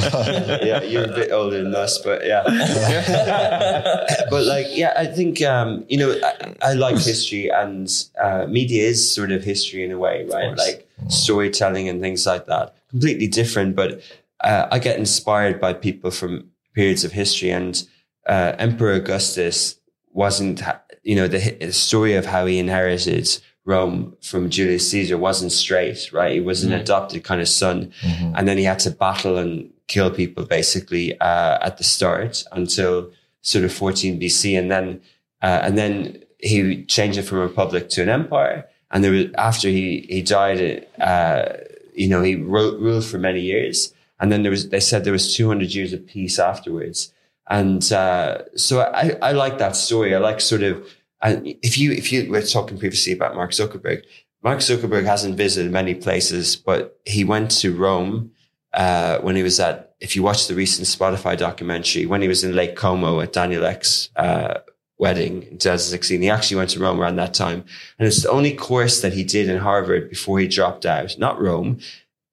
yeah, you're a bit older than us, but yeah. but like, yeah, I think um, you know, I, I like history, and uh, media is sort of history in a way, right? Like storytelling and things like that. Completely different, but uh, I get inspired by people from periods of history, and uh, Emperor Augustus wasn't, you know, the, the story of how he inherited Rome from Julius Caesar wasn't straight, right? He was an adopted kind of son and then he had to battle and kill people basically uh, at the start until sort of 14 BC, and then uh, and then he changed it from a republic to an empire. And there was after he he died, uh, you know, he ru- ruled for many years, and then there was they said there was 200 years of peace afterwards. And uh, so I, I like that story. I like sort of and if you if you were talking previously about Mark Zuckerberg, Mark Zuckerberg hasn't visited many places, but he went to Rome uh, when he was at. If you watch the recent Spotify documentary, when he was in Lake Como at Daniel Ek's uh, wedding in 2016, he actually went to Rome around that time, and it's the only course that he did in Harvard before he dropped out. Not Rome,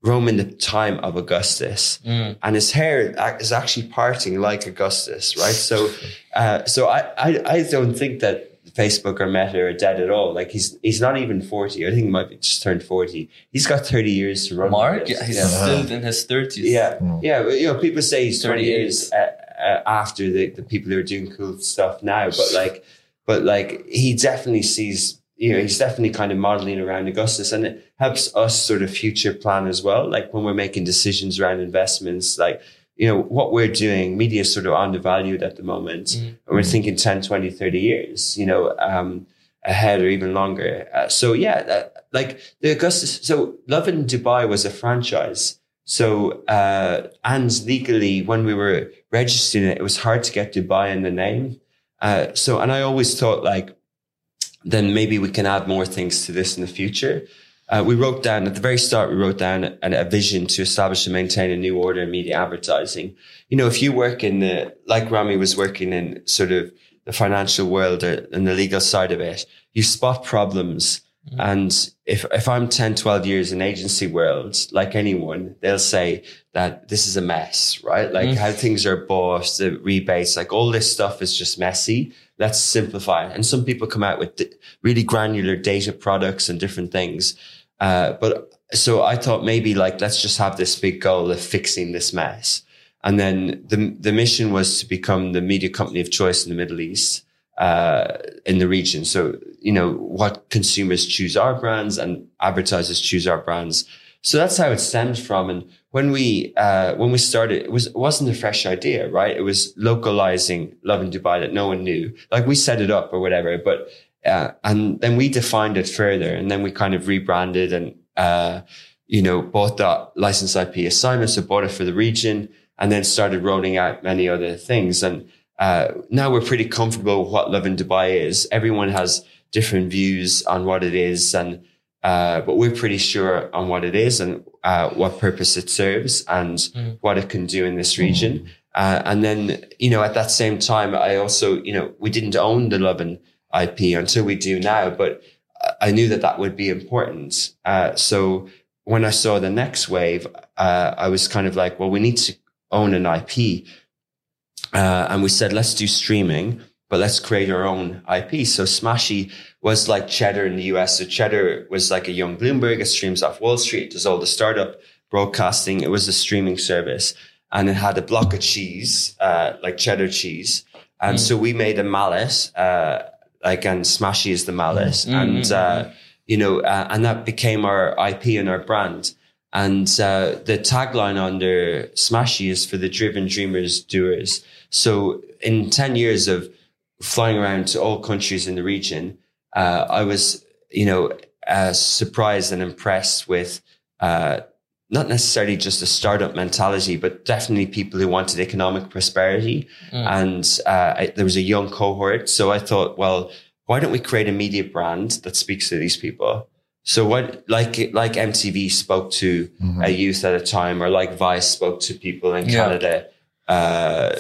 Rome in the time of Augustus, Mm. and his hair is actually parting like Augustus, right? So, uh, so I, I, I don't think that Facebook or Meta are dead at all. Like he's he's not even forty. I think he might be just turned forty. He's got thirty years to run. Mark, yeah, he's yeah. still in his 30s. Yeah, Mm. yeah. but, You know, people say he's 20 years uh, uh, after the, the people who are doing cool stuff now, but like, but like, he definitely sees, you know, he's definitely kind of modeling around Augustus and it helps us sort of future plan as well. Like when we're making decisions around investments, like, you know, what we're doing, media is sort of undervalued at the moment. Mhm. And we're thinking 10, 20, 30 years, you know, um, ahead or even longer. Uh, so yeah, uh, like the Augustus, so Lovin Dubai was a franchise. So, uh, and legally, when we were registering it, it was hard to get Dubai in the name. Uh, so, and I always thought like, then maybe we can add more things to this in the future. Uh, we wrote down at the very start, we wrote down a, a vision to establish and maintain a new order in media advertising. You know, if you work in the, like Rami was working in sort of the financial world or, and the legal side of it, you spot problems. And if, if I'm 10, 12 years in agency world, like anyone, they'll say that this is a mess, right? Like Mm. how things are bought, the rebates, like all this stuff is just messy. Let's simplify. And some people come out with really granular data products and different things. Uh, but so I thought maybe like, let's just have this big goal of fixing this mess. And then the, the mission was to become the media company of choice in the Middle East, uh, in the region. So, you know, what consumers choose our brands and advertisers choose our brands. So that's how it stemmed from. And when we, uh, when we started, it was, it wasn't a fresh idea, right? It was localizing Lovin Dubai that no one knew. Like we set it up or whatever, but, uh, and then we defined it further and then we kind of rebranded and, uh, you know, bought that license IP assignment. So bought it for the region and then started rolling out many other things. And, uh, now we're pretty comfortable with what Lovin Dubai is. Everyone has different views on what it is and, uh, but we're pretty sure on what it is and uh, what purpose it serves and Mm. what it can do in this region. Uh, and then, you know, at that same time, I also, you know, we didn't own the Lovin IP until we do now, but I knew that that would be important. Uh, so when I saw the next wave, uh, I was kind of like, well, we need to own an IP. Uh, and we said, let's do streaming, but let's create our own IP. So Smashi was like Cheddar in the US. So Cheddar was like a young Bloomberg. It streams off Wall Street. It does all the startup broadcasting. It was a streaming service and it had a block of cheese, uh, like cheddar cheese. And Mm. so we made a mallet, uh, like, and Smashi is the mallet. Mm, And, mm, uh, you know, uh, and that became our IP and our brand. And uh, the tagline under Smashi is for the driven dreamers, doers. So in 10 years of flying around to all countries in the region, uh, I was, you know, uh, surprised and impressed with uh, not necessarily just a startup mentality, but definitely people who wanted economic prosperity. Mm. And uh, I, there was a young cohort. So I thought, well, why don't we create a media brand that speaks to these people? So what, like, like MTV spoke to a youth at a time, or like Vice spoke to people in Yeah. Canada, uh,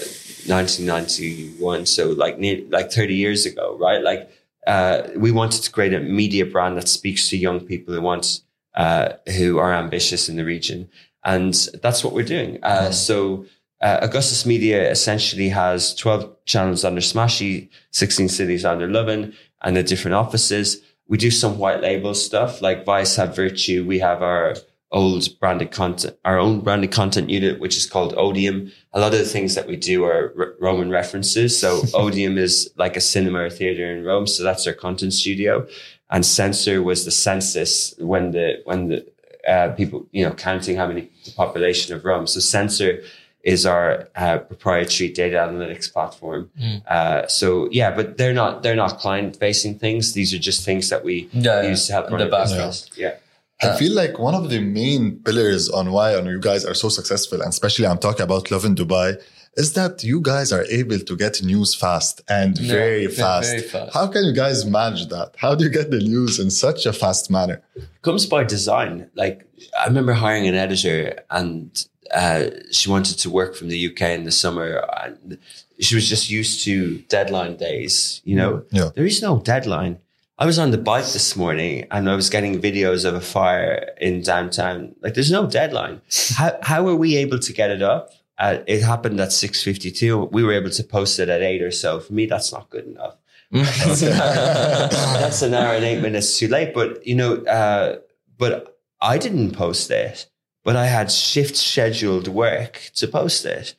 1991. So like, near, like 30 years ago, right? Like, uh, we wanted to create a media brand that speaks to young people who want, uh, who are ambitious in the region. And that's what we're doing. Uh, so, uh, Augustus Media essentially has 12 channels under Smashi, 16 cities under Lovin, and the different offices. We do some white label stuff like Vice have Virtue. We have our old branded content, our own branded content unit, which is called Odium. A lot of the things that we do are R- Roman references. So Odium is like a cinema or theater in Rome. So that's our content studio. And Censor was the census when the, when the, uh, people, you know, counting how many, the population of Rome. So Censor is our uh, proprietary data analytics platform. Uh, so yeah, but they're not they're not client facing things. These are just things that we Yeah, use to help run the business. Yeah. I feel like one of the main pillars on why on you guys are so successful, and especially I'm talking about Lovin Dubai, is that you guys are able to get news fast and Yeah, very fast. very fast. How can you guys manage that? How do you get the news in such a fast manner? comes by design. Like I remember hiring an editor and uh, she wanted to work from the UK in the summer and she was just used to deadline days, you know? Yeah. There is no deadline. I was on the bike this morning and I was getting videos of a fire in downtown. Like there's no deadline. How, how were we able to get it up? Uh, it happened at 6.52. We were able to post it at eight or so. For me, that's not good enough. that's an hour and eight minutes too late. But you know, uh, but I didn't post it, but I had shift scheduled work to post it,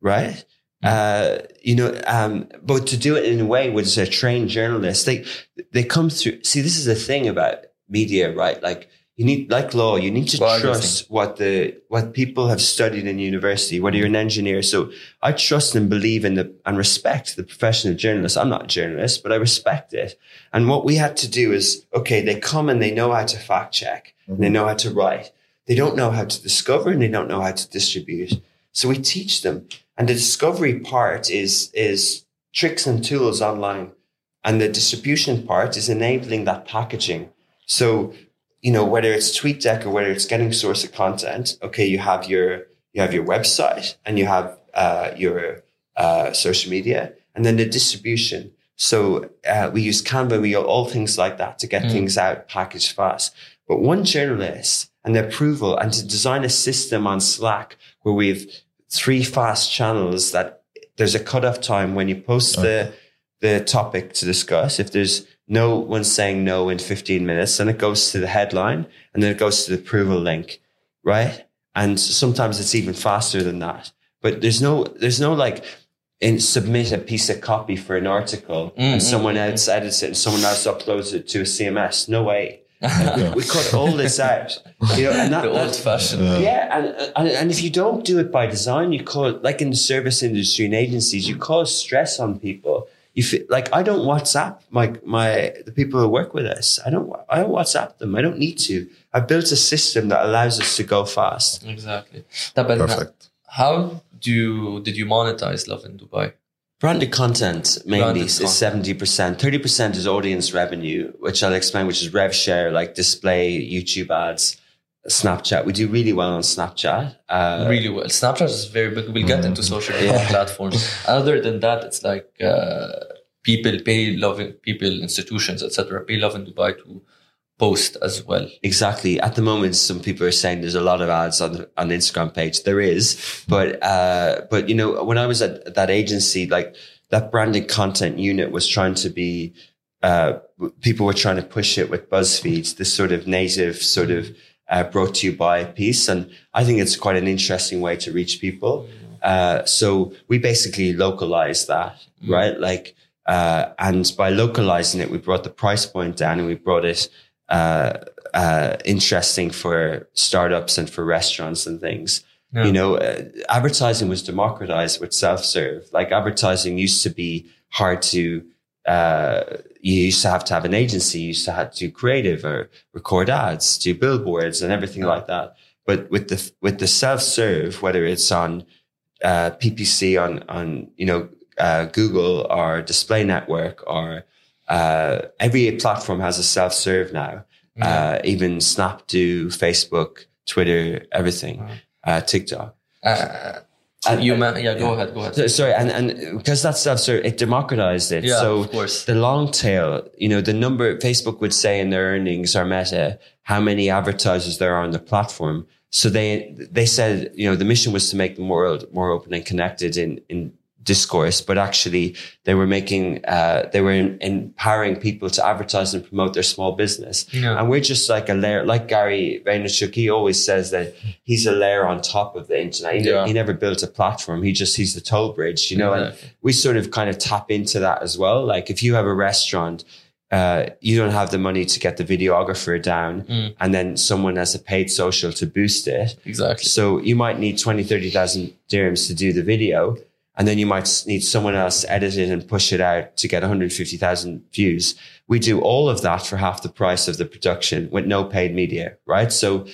right? Uh, you know, um, but to do it in a way with a trained journalist, they they come through. See, this is the thing about media, right? Like you need, like law, you need to Well, trust what the what people have studied in university. Whether you're an engineer, so I trust and believe in the and respect the profession of journalists. I'm not a journalist, but I respect it. And what we had to do is, okay, they come and they know how to fact check, and they know how to write. They don't know how to discover, and they don't know how to distribute. So we teach them. And the discovery part is is tricks and tools online, and the distribution part is enabling that packaging. So you know whether it's TweetDeck or whether it's getting source of content. Okay, you have your you have your website and you have uh, your uh, social media, and then the distribution. So uh, we use Canva, we use all things like that to get things out packaged fast. But one journalist and the approval and to design a system on Slack where we've three fast channels that there's a cutoff time when you post the the topic to discuss. If there's no one saying no in 15 minutes, then it goes to the headline and then it goes to the approval link, right? And sometimes it's even faster than that. But there's no there's no like in submit a piece of copy for an article and mm-hmm. someone else edits it and someone else uploads it to a CMS. No way. We cut all this out. You know, and that, the that- old fashioned. yeah, and, and and if you don't do it by design, you cause like in the service industry and agencies, you cause stress on people. You feel like I don't WhatsApp my my the people who work with us. I don't I don't WhatsApp them. I don't need to. I've built a system that allows us to go fast. Exactly. طب and Perfect. How do you, did you monetize Lovin Dubai? Branded content mainly Branded is seventy percent. Thirty percent is audience revenue, which I'll explain, which is rev share, like display, YouTube ads, Snapchat. We do really well on Snapchat. Uh, really well. Snapchat is very big. We'll get into social media Yeah. platforms. Other than that, it's like uh, people pay loving people, institutions, etc. Pay Lovin Dubai to post as well. Exactly. At the moment, some people are saying there's a lot of ads on the, on the Instagram page. There is, but uh, but you know, when I was at that agency, like that branded content unit was trying to be, uh, people were trying to push it with BuzzFeed, this sort of native sort of uh, brought to you by piece, and I think it's quite an interesting way to reach people. Uh, so we basically localized that, right? Like, uh, and by localizing it, we brought the price point down and we brought it uh, uh, interesting for startups and for restaurants and things. Yeah. You know, uh, advertising was democratized with self-serve. Like advertising used to be hard to. Uh, you used to have to have an agency. You used to have to do creative or record ads, do billboards, and everything like that. But with the with the self-serve, whether it's on uh, PPC on on you know uh, Google or Display Network or uh, every platform has a self serve now. Uh, even Snapdo, Facebook, Twitter, everything, uh, TikTok. Uh, you man, yeah, go ahead, go ahead. Sorry, and and because that self serve, it democratized it. Yeah, so of course. the long tail, you know, the number Facebook would say in their earnings or Meta how many advertisers there are on the platform. So they they said, you know, the mission was to make the world more open and connected in in discourse, but actually they were making uh, they were in, empowering people to advertise and promote their small business. Yeah. And we're just like a layer, like Gary Vaynerchuk. He always says that he's a layer on top of the internet. He, Yeah. he never built a platform. He just he's the toll bridge, you know. And we sort of kind of tap into that as well. Like if you have a restaurant, uh, you don't have the money to get the videographer down Mm. and then someone has a paid social to boost it. Exactly. So you might need 20, 30,000 dirhams to do the video. And then you might need someone else to edit it and push it out to get 150,000 views. We do all of that for half the price of the production with no paid media, right? So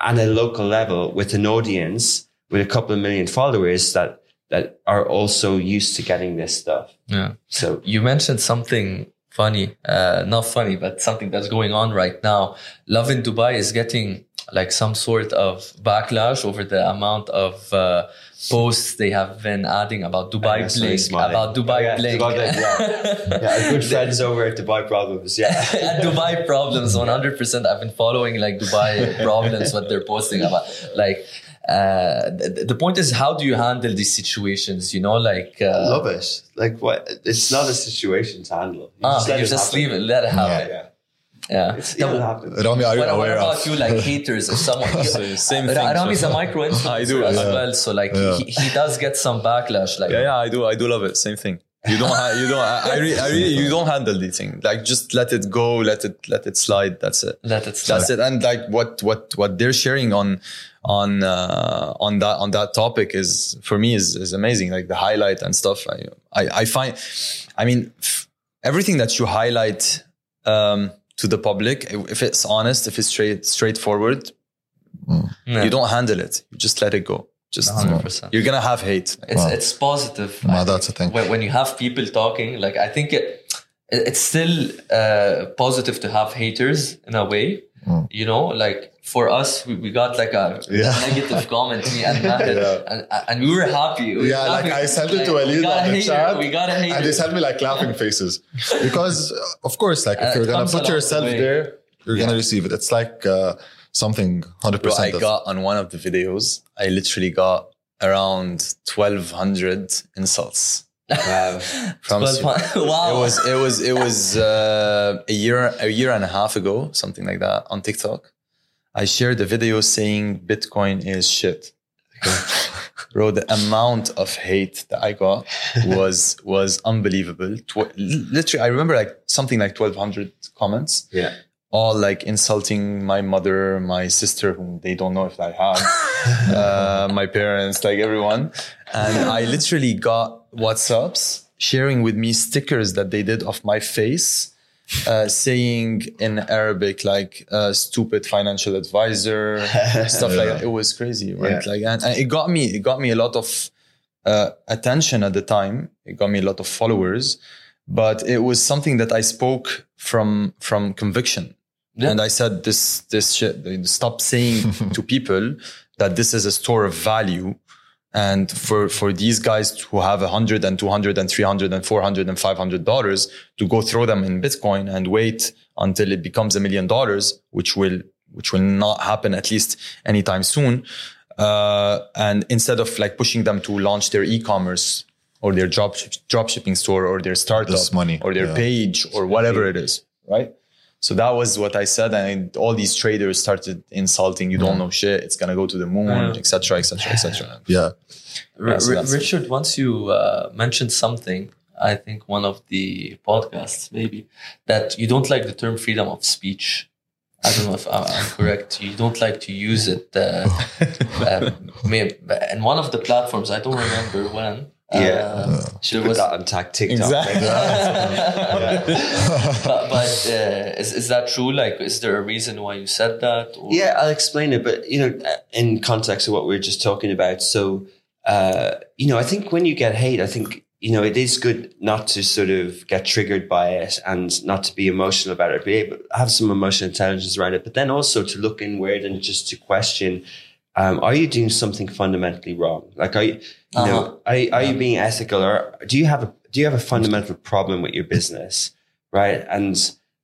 on a local level with an audience with a couple of million followers that, that are also used to getting this stuff. Yeah. So You mentioned something funny, uh, not funny, but something that's going on right now. Lovin Dubai is getting like some sort of backlash over the amount of uh, posts they have been adding about Dubai Bling, about Dubai Yeah. Dubai yeah. yeah, good friends over at Dubai Problems. Yeah. Dubai problems, 100%. I've been following like Dubai problems, what they're posting about. Like, uh, the, the point is, how do you handle these situations? You know, like, uh, love it. Like what? It's not a situation to handle. You ah, let you just happen. leave it, let it happen. Yeah, Yeah. It's, Now, it'll happen. Rami, are you what, what aware about of? you, like haters or someone? So, same Ra- thing. Rami's so- a micro influencer I do, as yeah. well, so like Yeah. he, he does get some backlash. Like, Yeah, yeah, I do. I do love it. Same thing. You don't. Ha- you don't. I, I, re- I really. You don't handle the thing. Like just let it go. Let it. Let it slide. That's it. let it slide. That's it. And like what what what they're sharing on on uh, on that on that topic is for me is is amazing. Like the highlight and stuff. I I, I find. I mean, f- everything that you highlight um, to the public, if it's honest, if it's straight straightforward, Yeah. you don't handle it. You just let it go. Just 100%. you're gonna have hate. It's Wow. it's positive. Wow, I that's think. a thing. When, when you have people talking, like I think it, it- it's still uh, positive to have haters in a way. Mm. You know, like for us, we, we got like a Yeah. negative comment, me and Mahir, and, and we were happy. We were Yeah, like happy. I sent it to Like, we got on a the hater, chat, We got a hater. and they sent me like laughing faces because uh, of course like Uh, if you're gonna put along the yourself way. there you're gonna receive it it's like uh, something 100% Bro, I of- got on one of the videos, I literally got around 1200 insults Wow. from Twelve Su- wow. it was it was it was uh, a year a year and a half ago something like that on TikTok I shared a video saying Bitcoin is shit bro the amount of hate that I got was was unbelievable Tw- literally I remember like something like 1200 comments Yeah. all like insulting my mother, my sister, whom they don't know if I have, uh, my parents, like everyone. And I literally got WhatsApps sharing with me stickers that they did of my face, uh, saying in Arabic, like, uh, stupid financial advisor, stuff like that. It was crazy, right? Yeah. Like, and, and it got me, it got me a lot of, uh, attention at the time. It got me a lot of followers, but it was something that I spoke from, from conviction. Yeah. And I said this this shit. Stop saying to people that this is a store of value. And for, for these guys who have a hundred and two hundred and three hundred and four hundred and five hundred dollars to go throw them in Bitcoin and wait until it becomes a million dollars, which will, which will not happen at least anytime soon. Uh, and instead of like pushing them to launch their e-commerce or their drop, drop shipping store or their startup money, or their yeah. page or whatever it is. Right. So that was what I said, and all these traders started insulting. You don't know shit. It's gonna go to the moon, etc., etc., etc. yeah R- so R- that's- Richard, once you uh, mentioned something, I think one of the podcasts maybe that you don't like the term freedom of speech. I don't know if I'm, I'm correct. You don't like to use it. Uh, uh, may- in one of the platforms, I don't remember when. Yeah. Uh, Should have put was, that on tag TikTok. Exactly. but but uh, is, is that true? Like, is there a reason why you said that? Or? Yeah, I'll explain it, but you know, in context of what we were just talking about. So, uh, you know, I think when you get hate, I think you know, it is good not to sort of get triggered by it and not to be emotional about it, be able have some emotional intelligence around it, but then also to look inward and just to question, um, are you doing something fundamentally wrong? Like, are you, you Uh-huh. know, are, are you being ethical or do you have a, do you have a fundamental problem with your business? Right. And,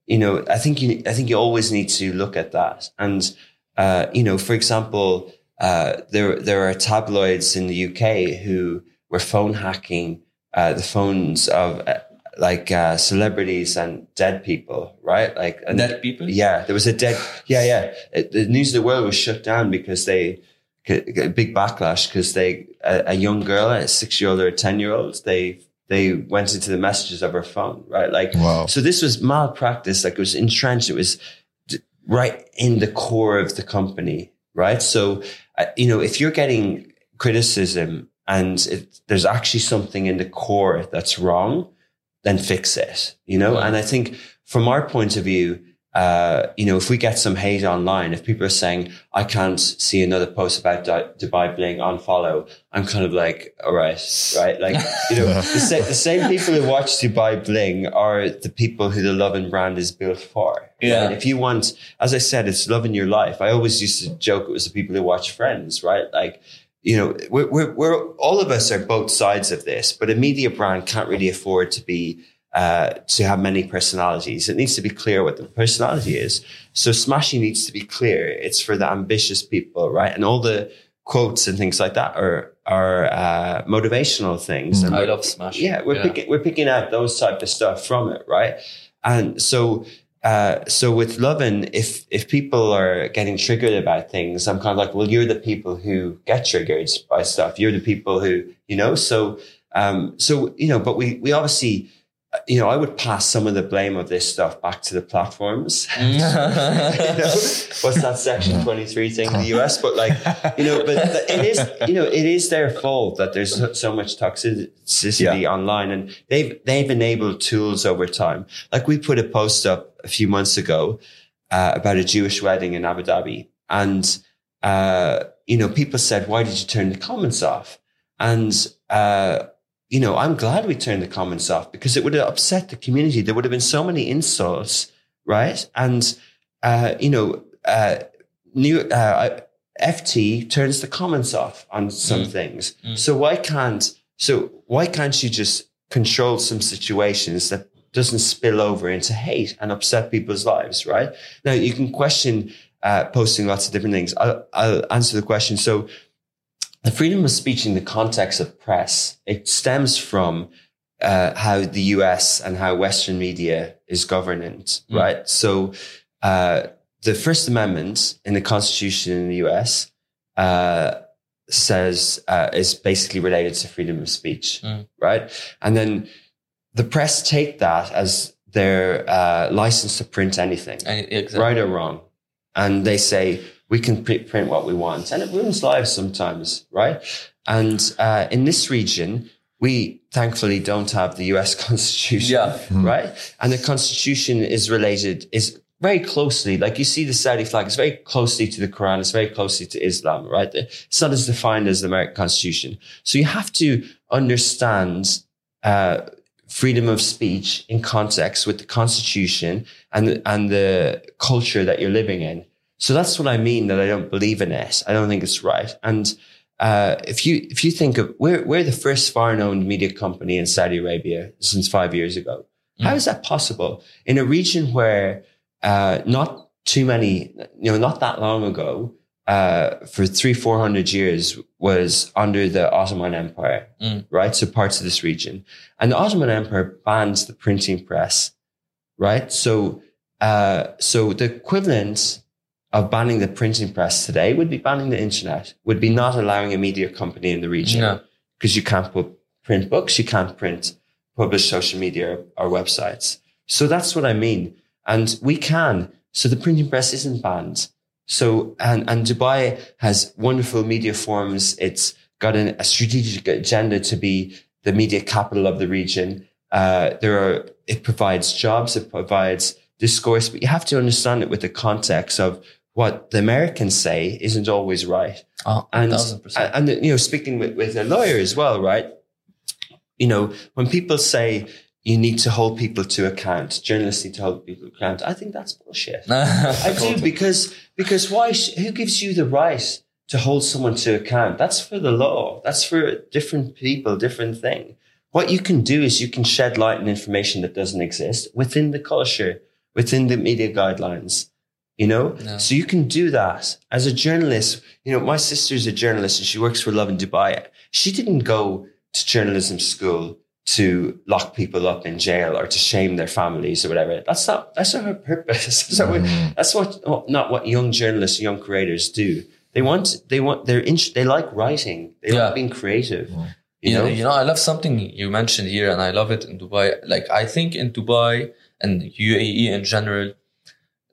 you know, I think you, I think you always need to look at that. And, uh, you know, for example, uh, there, there are tabloids in the UK who were phone hacking, uh, the phones of, uh, like, uh, celebrities and dead people, right? Like, and Dead people? yeah, there was a dead. Yeah, yeah. It, the news of the world was shut down because they a big backlash because they a, a young girl, a six year old or a ten year old, they they went into the messages of her phone, right? Like, Wow. so this was malpractice. Like, it was entrenched. It was right in the core of the company, right? So, uh, you know, if you're getting criticism and it, there's actually something in the core that's wrong, then fix it, you know? And I think from our point of view, uh, you know, if we get some hate online, if people are saying, I can't see another post about Dubai Bling on follow, I'm kind of like, all right, right? Like, you know, the, sa- the same people who watch Dubai Bling are the people who the Lovin brand is built for. Yeah. right? If you want, as I said, it's love in your life. I always used to joke it was the people who watch Friends, right? Like, you know, we're, we're, we're all of us are both sides of this, but a media brand can't really afford to be uh, to have many personalities. It needs to be clear what the personality is. So Smashi needs to be clear. It's for the ambitious people, right? And all the quotes and things like that are are uh, motivational things. And I love Smash. yeah, we're picking we're picking out those type of stuff from it, right? And so uh, so with Lovin, if if people are getting triggered about things, I'm kind of like, well, you're the people who get triggered by stuff. You're the people who, you know, so um, so you know, but we we obviously, you know, I would pass some of the blame of this stuff back to the platforms. you know, what's that section 23 thing in the US? But like, you know, but it is, you know, it is their fault that there's so- so much toxicity online and they've, they've enabled tools over time. Like we put a post up a few months ago, uh, about a Jewish wedding in Abu Dhabi. And, uh, you know, people said, why did you turn the comments off? And, uh, you know, I'm glad we turned the comments off because it would have upset the community. There would have been so many insults, right? And, uh, you know, uh, new, uh, FT turns the comments off on some things. So why can't, so why can't you just control some situations that doesn't spill over into hate and upset people's lives, right? Now you can question, uh, posting lots of different things. I'll, I'll answer the question. So, the freedom of speech in the context of press, it stems from uh, how the US and how Western media is governed, right? So uh, the First Amendment in the Constitution in the US uh, says uh, is basically related to freedom of speech, Mm. right? And then the press take that as their uh, license to print anything exactly. right or wrong. And they say, we can print, print what we want. And it ruins lives sometimes, right? And uh, in this region, we thankfully don't have the US Constitution, Yeah. right? And the Constitution is related, is very closely, like you see the Saudi flag, it's very closely to the Quran, it's very closely to Islam, right? It's not as defined as the American Constitution. So you have to understand uh, freedom of speech in context with the Constitution and and the culture that you're living in. So that's what I mean that I don't believe in it. I don't think it's right. And uh, if you if you think of we're we're the first foreign owned media company in Saudi Arabia since five years ago. How is that possible in a region where uh, not too many, you know, not that long ago, uh, for three four hundred years was under the Ottoman Empire, Mm. right? So parts of this region, and the Ottoman Empire banned the printing press, right? So uh, so the equivalent of banning the printing press today would be banning the internet, would be not allowing a media company in the region Yeah. because you can't put print books, you can't print publish social media or, or websites. So that's what I mean. And we can. So the printing press isn't banned. So, and, and Dubai has wonderful media forums. It's got an, a strategic agenda to be the media capital of the region. Uh, there are, it provides jobs, it provides discourse, but you have to understand it with the context of what the Americans say isn't always right Oh, and percent. and you know speaking with, with a lawyer as well right you know, when people say you need to hold people to account, journalists need to hold people to account, I think that's bullshit. I do because because why? sh- Who gives you the right to hold someone to account? That's for the law. That's for different people, different thing. What you can do is you can shed light on information that doesn't exist within the culture, within the media guidelines. You know, Yeah. so you can do that as a journalist. You know, my sister's a journalist and she works for Lovin Dubai. She didn't go to journalism school to lock people up in jail or to shame their families or whatever. That's not that's not her purpose. That's not, what, mm. that's what not what young journalists, young creators do. They want they want they're in, they like writing. They Yeah. like being creative. You you know, know, you know, I love something you mentioned here, and I love it in Dubai. Like, I think in Dubai and UAE in general,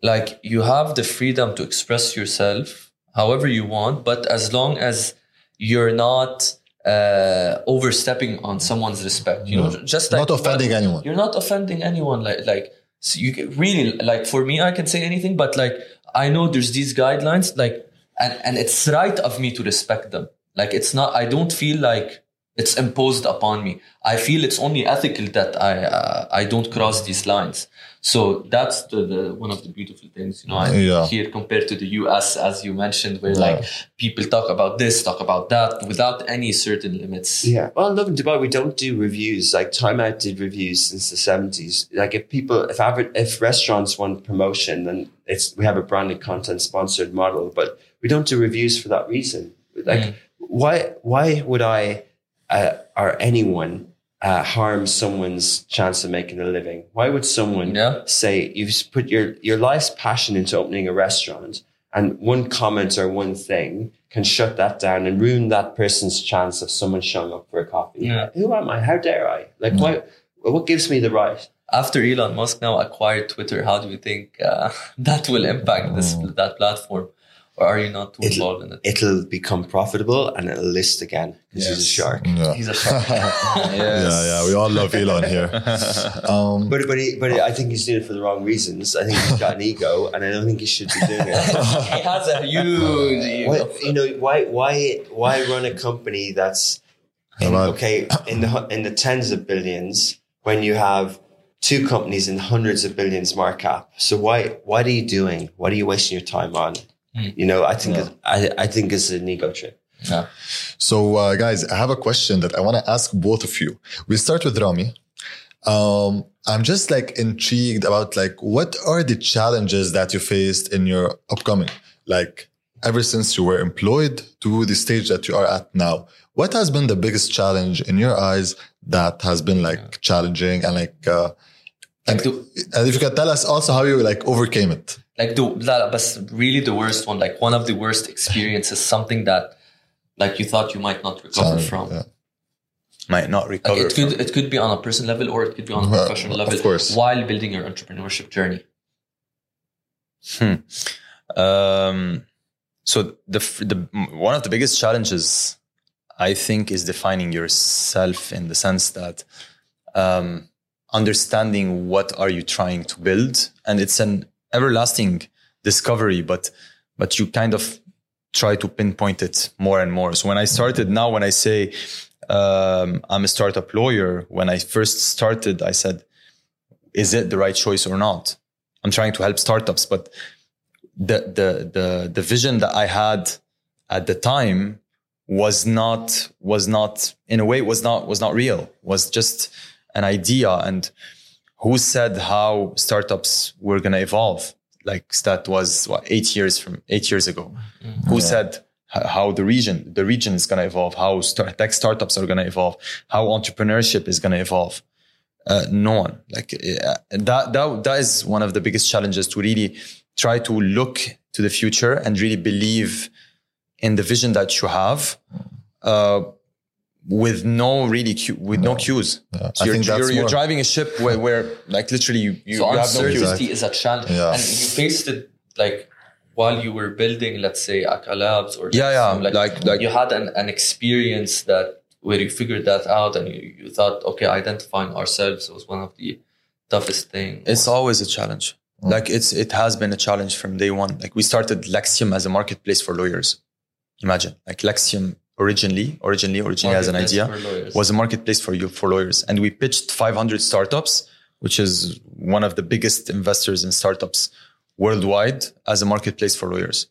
like you have the freedom to express yourself however you want, but as long as you're not uh, overstepping on someone's respect, you know, just like Not offending anyone. you're not offending anyone. Like, like so you can really like for me, I can say anything, but like I know there's these guidelines, like, and and it's right of me to respect them. Like, it's not. I don't feel like it's imposed upon me. I feel it's only ethical that I uh, I don't cross these lines. So that's the, the one of the beautiful things, you know. I, Yeah. Here compared to the US, as you mentioned, where like people talk about this, talk about that, without any certain limits. Yeah. Well, in Lovin Dubai, we don't do reviews. Like Time Out did reviews since the seventies. Like if people, if aver- if restaurants want promotion, then it's we have a branded content sponsored model, but we don't do reviews for that reason. Like Mm. why why would I uh, or anyone uh, harm someone's chance of making a living? Why would someone Yeah. say you've put your your life's passion into opening a restaurant and one comment or one thing can shut that down and ruin that person's chance of someone showing up for a coffee. Yeah. Who am I? How dare I? Like, why? What gives me the right? after Elon Musk now acquired Twitter, how do you think uh, that will impact this that platform? Or are you not too It'll- involved in it? It'll become profitable and it'll list again because he's a shark. Yeah. He's a shark. yeah, yeah. We all love Elon here. Um, But but he, but I think he's doing it for the wrong reasons. I think he's got an ego, and I don't think he should be doing it. he has a huge ego. Why, you know why why why run a company that's in, okay in the in the tens of billions when you have two companies in hundreds of billions market cap? So why what are you doing? What are you wasting your time on? Hmm. You know, I think it's, I I think it's an ego trip. Yeah. So, uh, guys, I have a question that I want to ask both of you. We'll start with Rami. Um, I'm just like intrigued about like what are the challenges that you faced in your upcoming, like ever since you were employed to the stage that you are at now. What has been the biggest challenge in your eyes that has been like challenging and like, uh, and, and if you can tell us also how you like overcame it like the لا بس really the worst one like one of the worst experiences something that like you thought you might not recover Challenge, from yeah. Might not like recover. it could from. it could be on a personal level or it could be on a Well, professional of level course. while building your entrepreneurship journey Um, so the f- the one of the biggest challenges, I think, is defining yourself in the sense that um, understanding what are you trying to build, and it's an everlasting discovery, but but you kind of try to pinpoint it more and more. So when I started, now when I say um, I'm a startup lawyer, when I first started, I said, "Is it the right choice or not?" I'm trying to help startups, but the the the the vision that I had at the time was not was not in a way was not was not real was just an idea and who said how startups were going to evolve? Like that was what eight years from eight years ago. Who said h- how the region the region is going to evolve how start, tech startups are going to evolve how entrepreneurship is going to evolve? Uh, no one. Like uh, that that that is one of the biggest challenges to really try to look to the future and really believe in the vision that you have. Uh, with no really cu- with no cues Yeah. so I you're, think you're, you're driving a ship where, where like literally you, you, so you have no cues uncertainty is a challenge Yeah. and you faced it like while you were building let's say Akka Labs or Yeah, yeah, some, like- like- you had an, an experience that where you figured that out and you, you thought okay identifying ourselves was one of the toughest things It's always a challenge. Mm. Like it's it has been a challenge from day one. Like we started Lexium as a marketplace for lawyers. Imagine like Lexium originally, originally, originally as an idea, was a marketplace for you for lawyers, and we pitched 500 startups, which is one of the biggest investors in startups worldwide, as a marketplace for lawyers.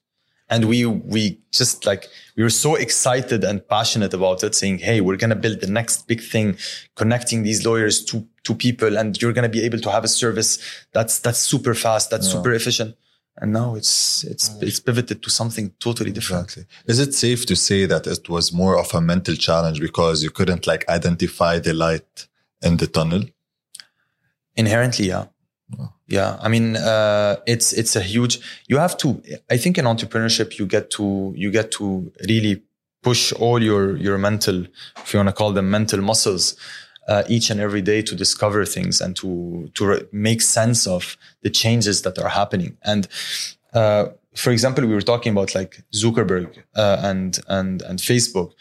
And we we just like we were so excited and passionate about it, saying, "Hey, we're gonna build the next big thing, connecting these lawyers to to people, and you're gonna be able to have a service that's that's super fast, that's super efficient." And now it's it's it's pivoted to something totally different. Exactly. Is it safe to say that it was more of a mental challenge because you couldn't like identify the light in the tunnel? Inherently, yeah. Yeah, I mean, uh, it's it's a huge. You have to. I think in entrepreneurship, you get to you get to really push all your your mental, if you want to call them mental muscles, uh, each and every day to discover things and to to re- make sense of the changes that are happening. And uh, for example, we were talking about like Zuckerberg uh, and and and Facebook.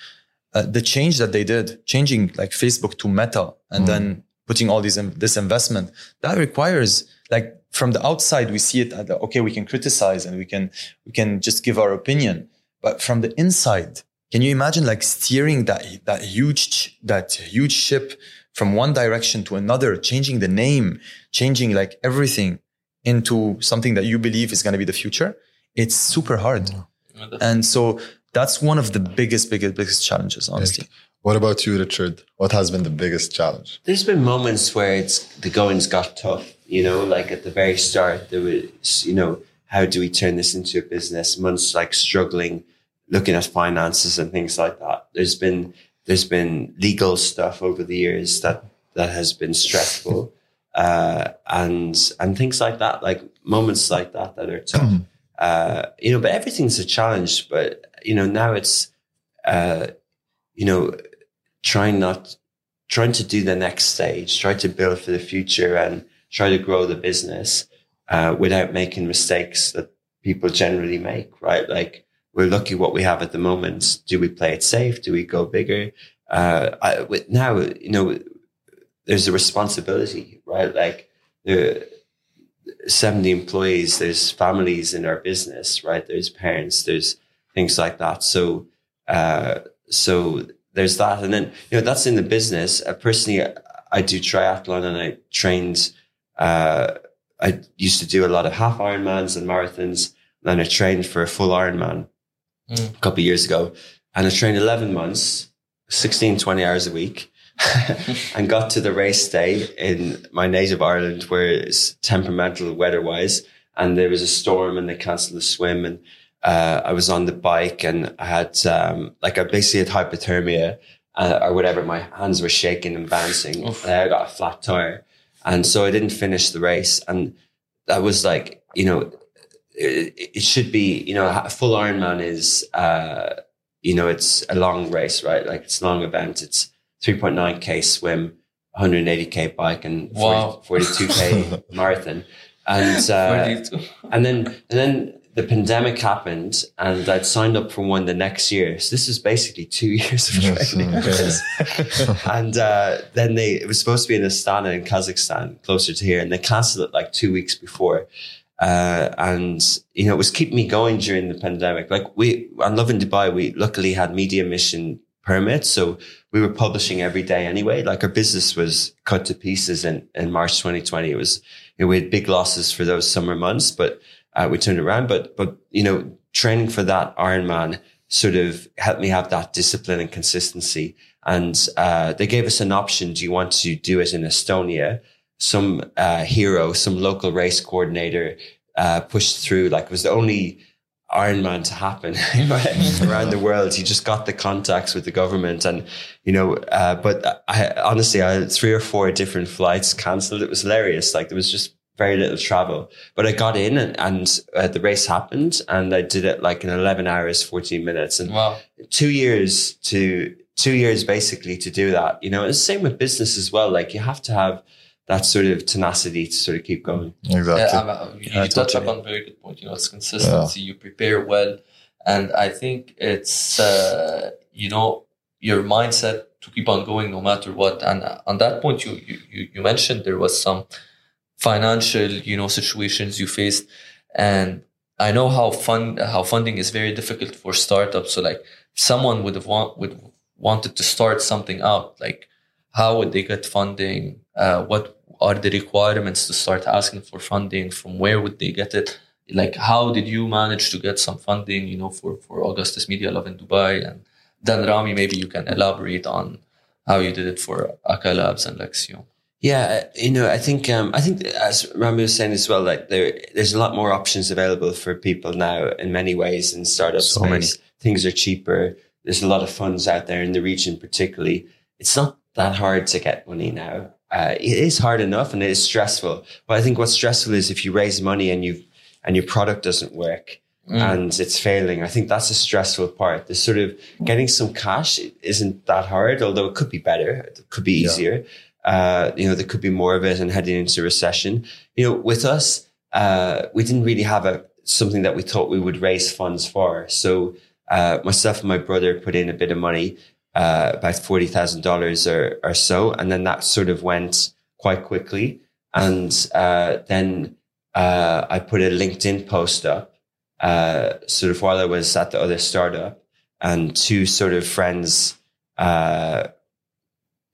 Uh, the change that they did, changing like Facebook to Meta, and then putting all these this investment, that requires like from the outside we see it at the, okay we can criticize and we can we can just give our opinion, but from the inside, can you imagine like steering that that huge that huge ship from one direction to another, changing the name, changing like everything into something that you believe is going to be the future? It's super hard, and so that's one of the biggest, biggest, biggest challenges, honestly. What about you, Richard? What has been the biggest challenge? There's been moments where it's the goings got tough. You know, like at the very start, there was, you know, how do we turn this into a business? Months like struggling, looking at finances and things like that. There's been there's been legal stuff over the years that that has been stressful, uh, and and things like that. Like moments like that that are tough. uh, you know, but everything's a challenge. But you know, now it's uh, you know trying not trying to do the next stage, try to build for the future and try to grow the business uh, without making mistakes that people generally make, right? Like we're lucky what we have at the moment. Do we play it safe? Do we go bigger? Uh, I, now, you know, there's a responsibility, right? Like the 70 employees, there's families in our business, right? There's parents, there's things like that. So, uh, so there's that. And then, you know, that's in the business. Uh, personally, I do triathlon and I trained, uh, I used to do a lot of half Ironmans and marathons. And I trained for a full Ironman a couple of years ago. And I trained 11 months, 16, 20 hours a week. and got to the race day in my native Ireland where it's temperamental weather wise. And there was a storm and they canceled the swim. And uh, I was on the bike and I had, um, like, I basically had hypothermia uh, or whatever. My hands were shaking and bouncing. And I got a flat tire. And so I didn't finish the race. And that was like, you know, it, it should be, you know, a full Ironman is, uh, you know, it's a long race, right? Like it's a long event. It's 3.9k swim, 180k bike, and 40, Wow. 42k marathon. And uh, and then and then the pandemic happened, and I'd signed up for one the next year. So this was basically two years of Yes, training. okay. and uh, then they it was supposed to be in Astana in Kazakhstan, closer to here, and they cancelled it like two weeks before. Uh, and you know, it was keeping me going during the pandemic. Like we on Lovin Dubai, we luckily had media mission permits, so we were publishing every day anyway. Like our business was cut to pieces in, in March 2020. It was, you know, we had big losses for those summer months, but uh, we turned around. But, but, you know, training for that Ironman sort of helped me have that discipline and consistency. And, uh, they gave us an option. Do you want to do it in Estonia? Some, uh, hero, some local race coordinator, uh, pushed through, like it was the only, Ironman to happen around the world. He just got the contacts with the government, and you know. Uh, but I honestly, I had three or four different flights cancelled. It was hilarious. Like there was just very little travel. But I got in, and, and uh, the race happened, and I did it like in eleven hours, fourteen minutes, and Wow. two years to two years basically to do that. You know, it's the same with business as well. Like you have to have that sort of tenacity to sort of keep going. Exactly. Yeah, I'm, you, Yeah, you touch totally. upon a very good point. You know, it's consistency. You prepare well, and I think it's uh, you know your mindset to keep on going no matter what. And uh, on that point, you you you- you mentioned there was some financial you know situations you faced, and I know how fund how funding is very difficult for startups. So like, someone would have want would wanted to start something out, like, how would they get funding? Uh, what are the requirements to start asking for funding? From where would they get it? Like, how did you manage to get some funding? You know, for for Augustus Media Lovin Dubai, and then Rami, maybe you can elaborate on how you did it for Aka Labs and Lexium. Yeah, you know, I think um, I think as Rami was saying as well, like there there's a lot more options available for people now in many ways in startup So space. many. Things are cheaper. There's a lot of funds out there in the region, particularly. It's not that hard to get money now. Uh, it is hard enough and it is stressful. But I think what's stressful is if you raise money and you and your product doesn't work and it's failing. I think that's a stressful part. The sort of getting some cash isn't that hard, although it could be better. It could be Yeah. easier. Uh, you know, there could be more of it and heading into recession. You know, with us, uh, we didn't really have a something that we thought we would raise funds for. So uh, myself and my brother put in a bit of money, uh, about forty thousand dollars or or so, and then that sort of went quite quickly. And uh, then uh, I put a LinkedIn post up, uh, sort of while I was at the other startup, and two sort of friends uh,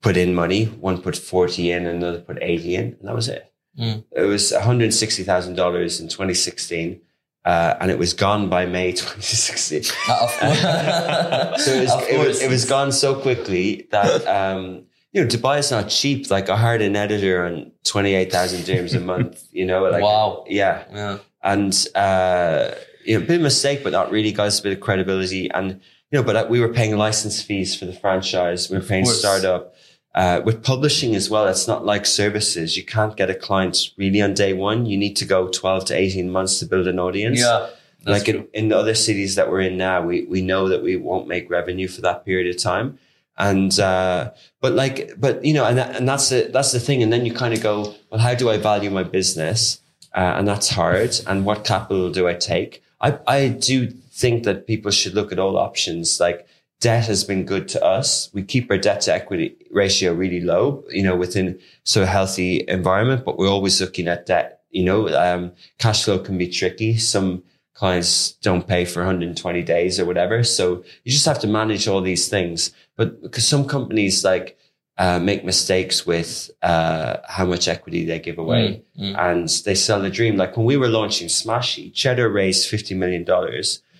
put in money. One put forty in, another put eighty in, and that was it. Mm. It was one hundred sixty thousand dollars in twenty sixteen. Uh, and it was gone by May 2016. Uh, so it was, it, was, it was gone so quickly that um, you know Dubai is not cheap. Like I hired an editor on twenty eight thousand dirhams a month. You know, like Wow. yeah, yeah. and uh, you know, a bit of mistake, but not really. Got us a bit of credibility, and you know, but uh, we were paying license fees for the franchise. We were paying startup. Uh, with publishing as well, it's not like services. You can't get a client really on day one. You need to go 12 to 18 months to build an audience Yeah. like in, in the other cities that we're in now, we, we know that we won't make revenue for that period of time. And, uh, but like, but you know, and, that, and that's the, that's the thing. And then you kind of go, well, how do I value my business? Uh, and that's hard. And what capital do I take? I, I do think that people should look at all options. Like debt has been good to us. We keep our debt to equity ratio really low, you know, within so a healthy environment, but we're always looking at debt. You know, um, cash flow can be tricky. Some clients don't pay for 120 days or whatever. So you just have to manage all these things. But because some companies like, uh, make mistakes with, uh, how much equity they give away Mm, mm. and they sell the dream. Like when we were launching Smashi, Cheddar raised $50 million.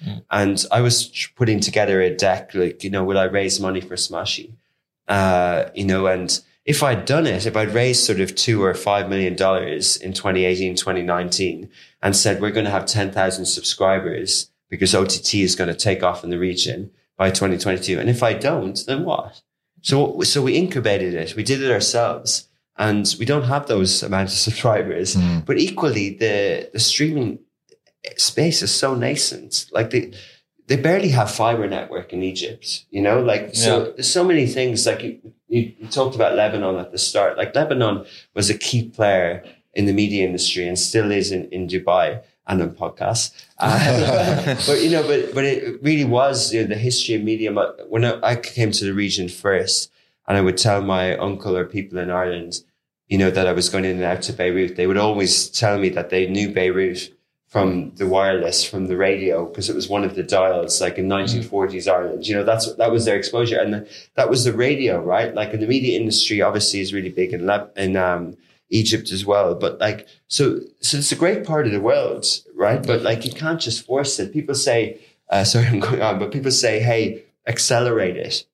Mm. And I was putting together a deck, like, you know, will I raise money for Smashi? Uh, you know, and if I'd done it, if I'd raised sort of two or five million dollars in 2018, 2019 and said, we're going to have 10,000 subscribers because OTT is going to take off in the region by 2022. And if I don't, then what? So, so we incubated it. We did it ourselves and we don't have those amount of subscribers. Mm. But equally, the the streaming space is so nascent. Like they they barely have fiber network in Egypt. You know, like so. There's so many things. Like you, you, you talked about Lebanon at the start. Like Lebanon was a key player in the media industry and still is in, in Dubai and on podcasts. Uh, but you know, but but it really was you know, the history of media. When I, I came to the region first, and I would tell my uncle or people in Ireland, you know, that I was going in and out to Beirut, they would always tell me that they knew Beirut from the wireless, from the radio, because it was one of the dials, like in 1940s Ireland. You know, that's that was their exposure, and the, that was the radio, right? Like, in the media industry, obviously, is really big in Leb- in um, Egypt as well. But like, so so it's a great part of the world, right? But like, you can't just force it. People say, uh, sorry, I'm going on, but people say, hey, accelerate it.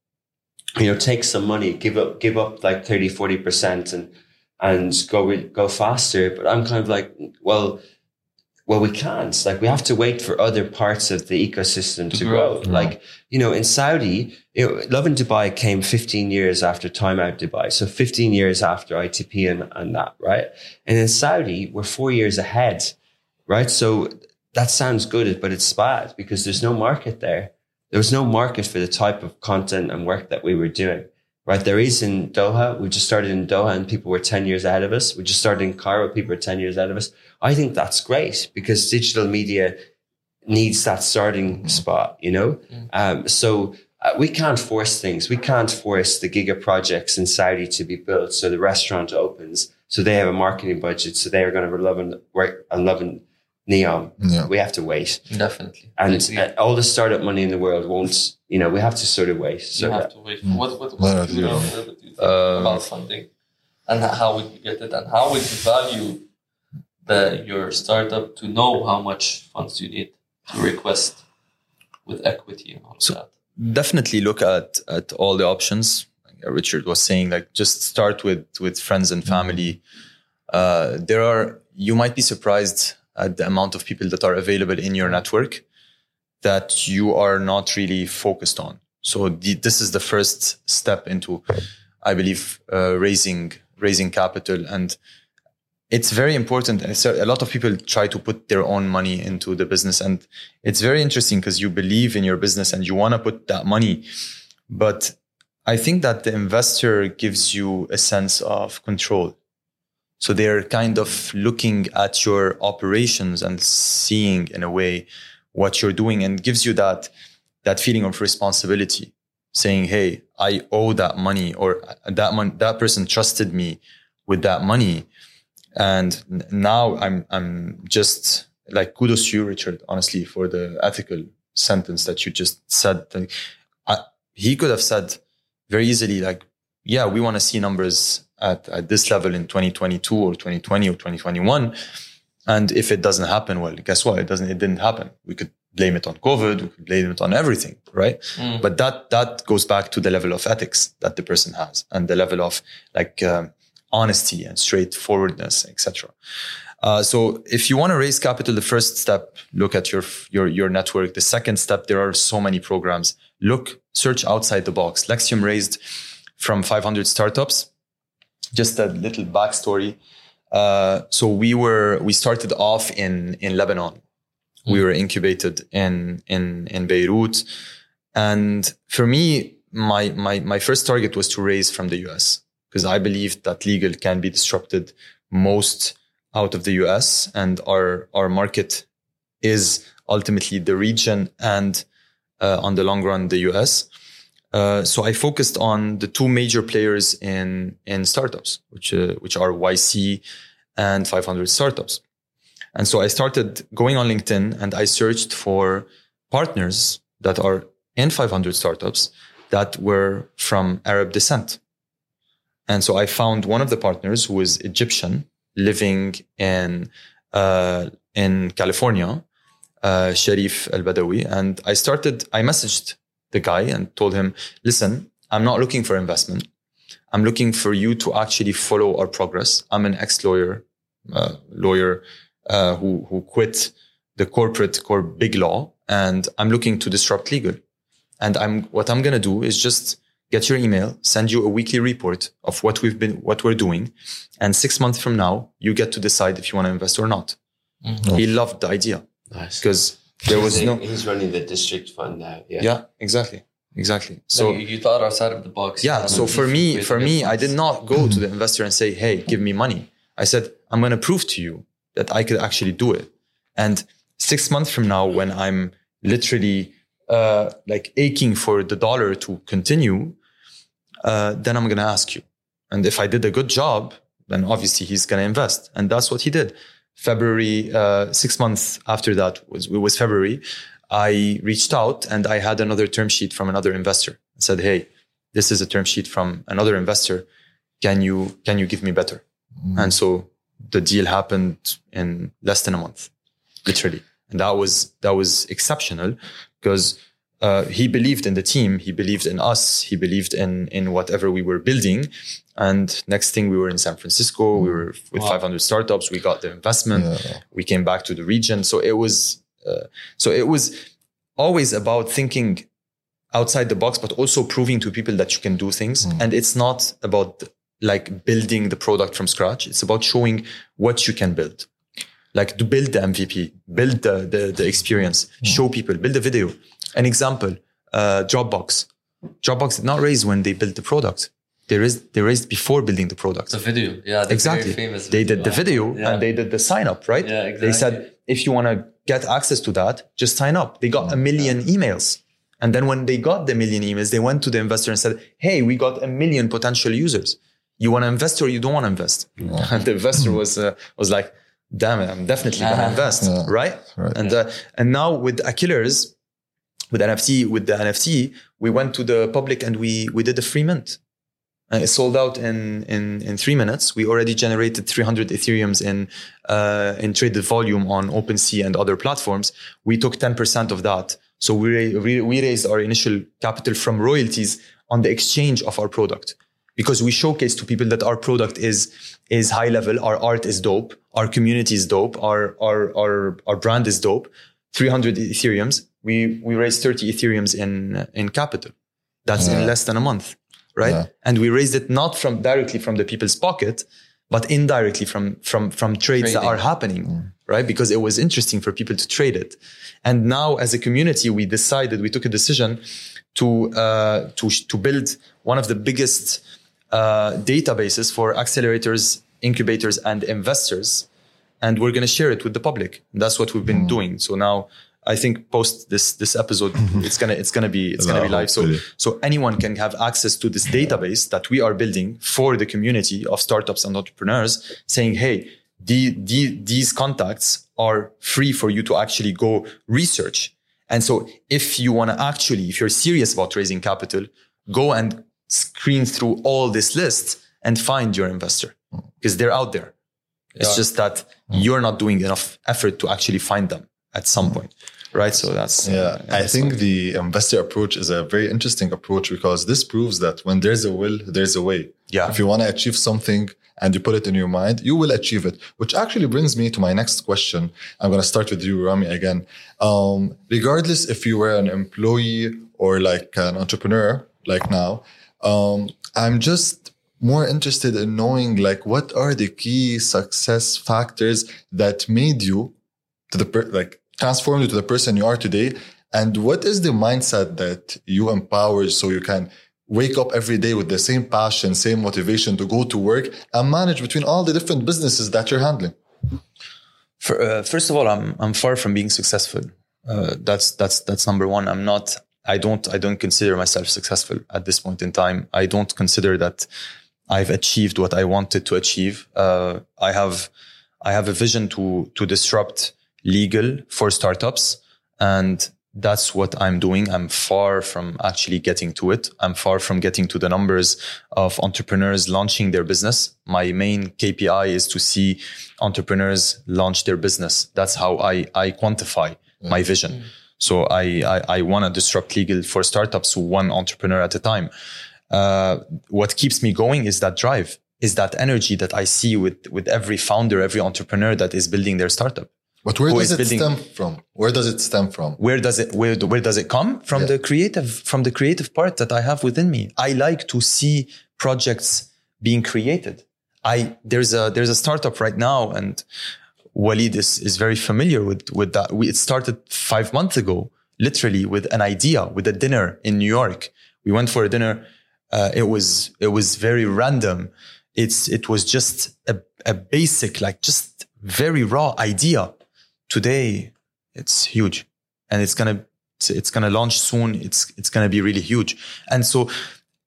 You know, take some money, give up, give up like 30, 40 percent, and and go go faster. But I'm kind of like, well, well, we can't. Like, we have to wait for other parts of the ecosystem to, To grow. grow. Mm-hmm. Like, you know, in Saudi, Lovin Dubai came 15 years after Time Out Dubai. So 15 years after ITP and, and that, right? And in Saudi, we're four years ahead, right? So that sounds good, but it's bad because there's no market there. There was no market for the type of content and work that we were doing, right? There is in Doha. We just started in Doha and people were 10 years ahead of us. We just started in Cairo. People were 10 years ahead of us. I think that's great because digital media needs that starting spot, you know? Um, so uh, we can't force things. We can't force the giga projects in Saudi to be built. So the restaurant opens. So they have a marketing budget. So they are going to love and work on loving neon. Yeah. We have to wait, Definitely. and Agree. uh, all the startup money in the world won't. You know, we have to sort of wait. So you have that- to wait. Mm. What what, What what do you you- know what do you think Um, about funding and how would you get it and how would you value the your startup to know how much funds you need to request with equity and all of So- that? definitely look at at all the options. Like Richard was saying, like just start with with friends and family. Uh, there are you might be surprised at the amount of people that are available in your network that you are not really focused on. So the, this is the first step into, I believe, uh, raising raising capital and. It's very important. A lot of people try to put their own money into the business, and it's very interesting because you believe in your business and you want to put that money. But I think that the investor gives you a sense of control. So they're kind of looking at your operations and seeing in a way what you're doing and gives you that, that feeling of responsibility saying, Hey, I owe that money or that that person trusted me with that money. And now I'm, I'm just like kudos to you, Richard, honestly, for the ethical sentence that you just said. I, he could have said very easily, like, yeah, we want to see numbers at, at this level in 2022 or 2020 or 2021. And if it doesn't happen, well, guess what? It doesn't, it didn't happen. We could blame it on COVID. We could blame it on everything, right? Mm. But that, that goes back to the level of ethics that the person has and the level of like, um, honesty and straightforwardness, etc. Uh, so if you want to raise capital, the first step, look at your, your, your network. The second step, there are so many programs. Look, search outside the box. Lexium raised from 500 startups. Just a little backstory. Uh, so we were, we started off in, in Lebanon. We were incubated in, in, in Beirut. And for me, my, my, my first target was to raise from the US because I believe that legal can be disrupted most out of the US and our, our market is ultimately the region and uh, on the long run, the US. Uh, so I focused on the two major players in, in startups, which, uh, which are YC and 500 startups. And so I started going on LinkedIn and I searched for partners that are in 500 startups that were from Arab descent. And so I found one of the partners who is Egyptian living in, uh, in California, uh, Sharif Al Badawi. And I started, I messaged the guy and told him, listen, I'm not looking for investment. I'm looking for you to actually follow our progress. I'm an ex lawyer, uh, lawyer, uh, who, who quit the corporate core big law and I'm looking to disrupt legal. And I'm, what I'm going to do is just get your email, send you a weekly report of what we've been, what we're doing. And six months from now, you get to decide if you want to invest or not. Mhm. He loved the idea Nice. because there was He's- no, He's running the Disruptech fund now. Yeah. yeah, exactly. Exactly. So you, thought outside of the box. yeah. So for me, for me, I did not go to the investor and say, Hey, give me money. I said, I'm going to prove to you that I could actually do it. And six months from now, when I'm literally, uh, like aching for the dollar to continue, uh, then I'm going to ask you. And if I did a good job, then obviously he's going to invest. And that's what he did. February, uh, six months after that was, it was February. I reached out and I had another term sheet from another investor and said, Hey, this is a term sheet from another investor. Can you, can you give me better? And so the deal happened in less than a month, literally. And that was, that was exceptional because uh, he believed in the team. He believed in us. He believed in, in whatever we were building. And next thing we were in San Francisco. We were with Wow. 500 startups. We got the investment. Yeah. We came back to the region. So it was, uh, so it was always about thinking outside the box, but also proving to people that you can do things. Mm. And it's not about like building the product from scratch. It's about showing what you can build. Like to build the MVP, build the, the, the experience, show people, build a video. An example, uh, Dropbox. Dropbox did not raise when they built the product. They raised, they raised before building the product. the video. Yeah, the exactly. Very famous They did the video Yeah. and they did the sign up, right? Yeah, exactly. They said, if you want to get access to that, just sign up. They got a million emails. And then when they got the million emails, they went to the investor and said, Hey, we got a million potential users. You want to invest or you don't want to invest? And the investor was, uh, was like, damn it, I'm definitely gonna invest, Yeah. right? Right. And uh, and now with Akillers, with NFT, with the NFT, we went to the public and we we did a free mint. And it sold out in in in three minutes. We already generated 300 Ethereums in uh, in traded volume on OpenSea and other platforms. We took 10% of that. So we, we raised our initial capital from royalties on the exchange of our product because we showcase to people that our product is is high level, our art is dope, our community is dope, our our our our brand is dope. 300 Ethereums. We we raised 30 Ethereums in in capital. That's Yeah. in less than a month, right? Yeah. And we raised it not from directly from the people's pocket, but indirectly from from from trades that are happening, right? Because it was interesting for people to trade it. And now, as a community, we decided we took a decision to uh, to to build one of the biggest uh, databases for accelerators, incubators, and investors, and we're going to share it with the public. That's what we've been doing. So now. I think post this this episode, mhm. it's gonna it's gonna be it's gonna be uh, live. So so anyone can have access to this database that we are building for the community of startups and entrepreneurs, saying, "Hey, the, the, these contacts are free for you to actually go research." And so, if you want to actually, if you're serious about raising capital, go and screen through all this list and find your investor mm. because they're out there. It's Yeah. just that mm. you're not doing enough effort to actually find them at some mm. point, right? So that's Yeah, uh, I that's think the investor approach is a very interesting approach because this proves that when there's a will, there's a way. Yeah. If you want to achieve something and you put it in your mind, you will achieve it. Which actually brings me to my next question. I'm going to start with you, Rami, again. Um, regardless if you were an employee or like an entrepreneur, like now, um, I'm just more interested in knowing like what are the key success factors that made you to the per- like transformed you to the person you are today and what is the mindset that you empower so you can wake up every day with the same passion same motivation to go to work and manage between all the different businesses that you're handling For, uh, first of all, I'm I'm far from being successful. Uh, that's that's that's number one. I'm not. I don't. I don't consider myself successful at this point in time. I don't consider that I've achieved what I wanted to achieve. Uh, I have I have a vision to to disrupt legal for startups, and that's what I'm doing. I'm far from actually getting to it. I'm far from getting to the numbers of entrepreneurs launching their business. My main KPI is to see entrepreneurs launch their business. That's how I, I quantify my vision. So I, I, I want to disrupt legal for startups one entrepreneur at a time. Uh, what keeps me going is that drive, is that energy that I see with, with every founder, every entrepreneur that is building their startup but where does it building- stem from? Where does it stem from? Where does it where, where does it come? From Yeah. the creative from the creative part that i have within me. I like to see projects being created. I there's a there's a startup right now and walid is, is very familiar with with that. We, it started five months ago literally with an idea with a dinner in new york. We went for a dinner. Uh, it was it was very random. It's it was just a, a basic like just very raw idea today it's huge. And it's gonna it's gonna launch soon. It's it's gonna be really huge. And so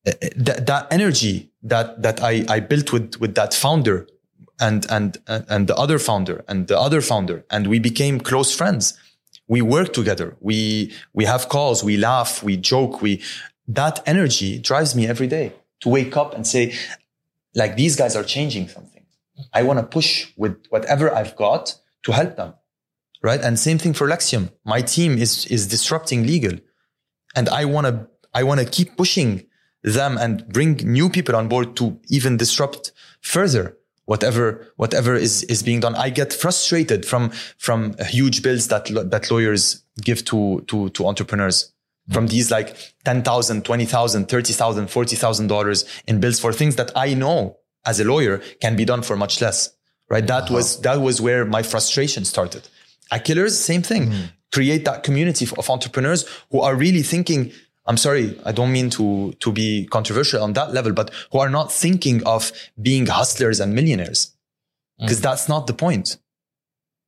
uh, that, that energy that that I, I built with with that founder and and and the other founder and the other founder and we became close friends. We work together. We we have calls. We laugh. We joke. We that energy drives me every day to wake up and say like these guys are changing something. I want to push with whatever i've got to help them right? And same thing for lexium. My team is is disrupting legal. And i want to i want to keep pushing them and bring new people on board to even disrupt further whatever whatever is is being done. I get frustrated from from huge bills that that lawyers give to to to entrepreneurs. From these like 10,000 20,000 30,000 40,000 dollars in bills for things that i know as a lawyer can be done for much less right? That uh-huh. was that was where my frustration started Akillers same thing. Hmm. Create that community of entrepreneurs who are really thinking i'm sorry i don't mean to to be controversial on that level but who are not thinking of being hustlers and millionaires. Hmm. Because that's not the point.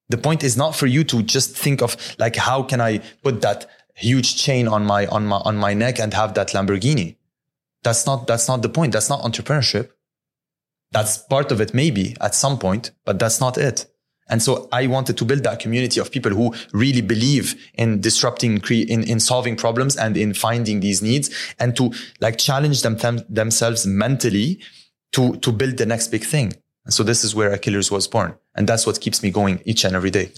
The point is not for you to just think of like how can i put that huge chain on my on my on my neck and have that lamborghini. That's not that's not the point. That's not entrepreneurship. That's part of it maybe at some point but that's not it And so I wanted to build that community of people who really believe in disrupting, cre- in, in solving problems and in finding these needs and to like challenge them, them themselves mentally to, to build the next big thing. And so this is where Akillers was born. And that's what keeps me going each and every day.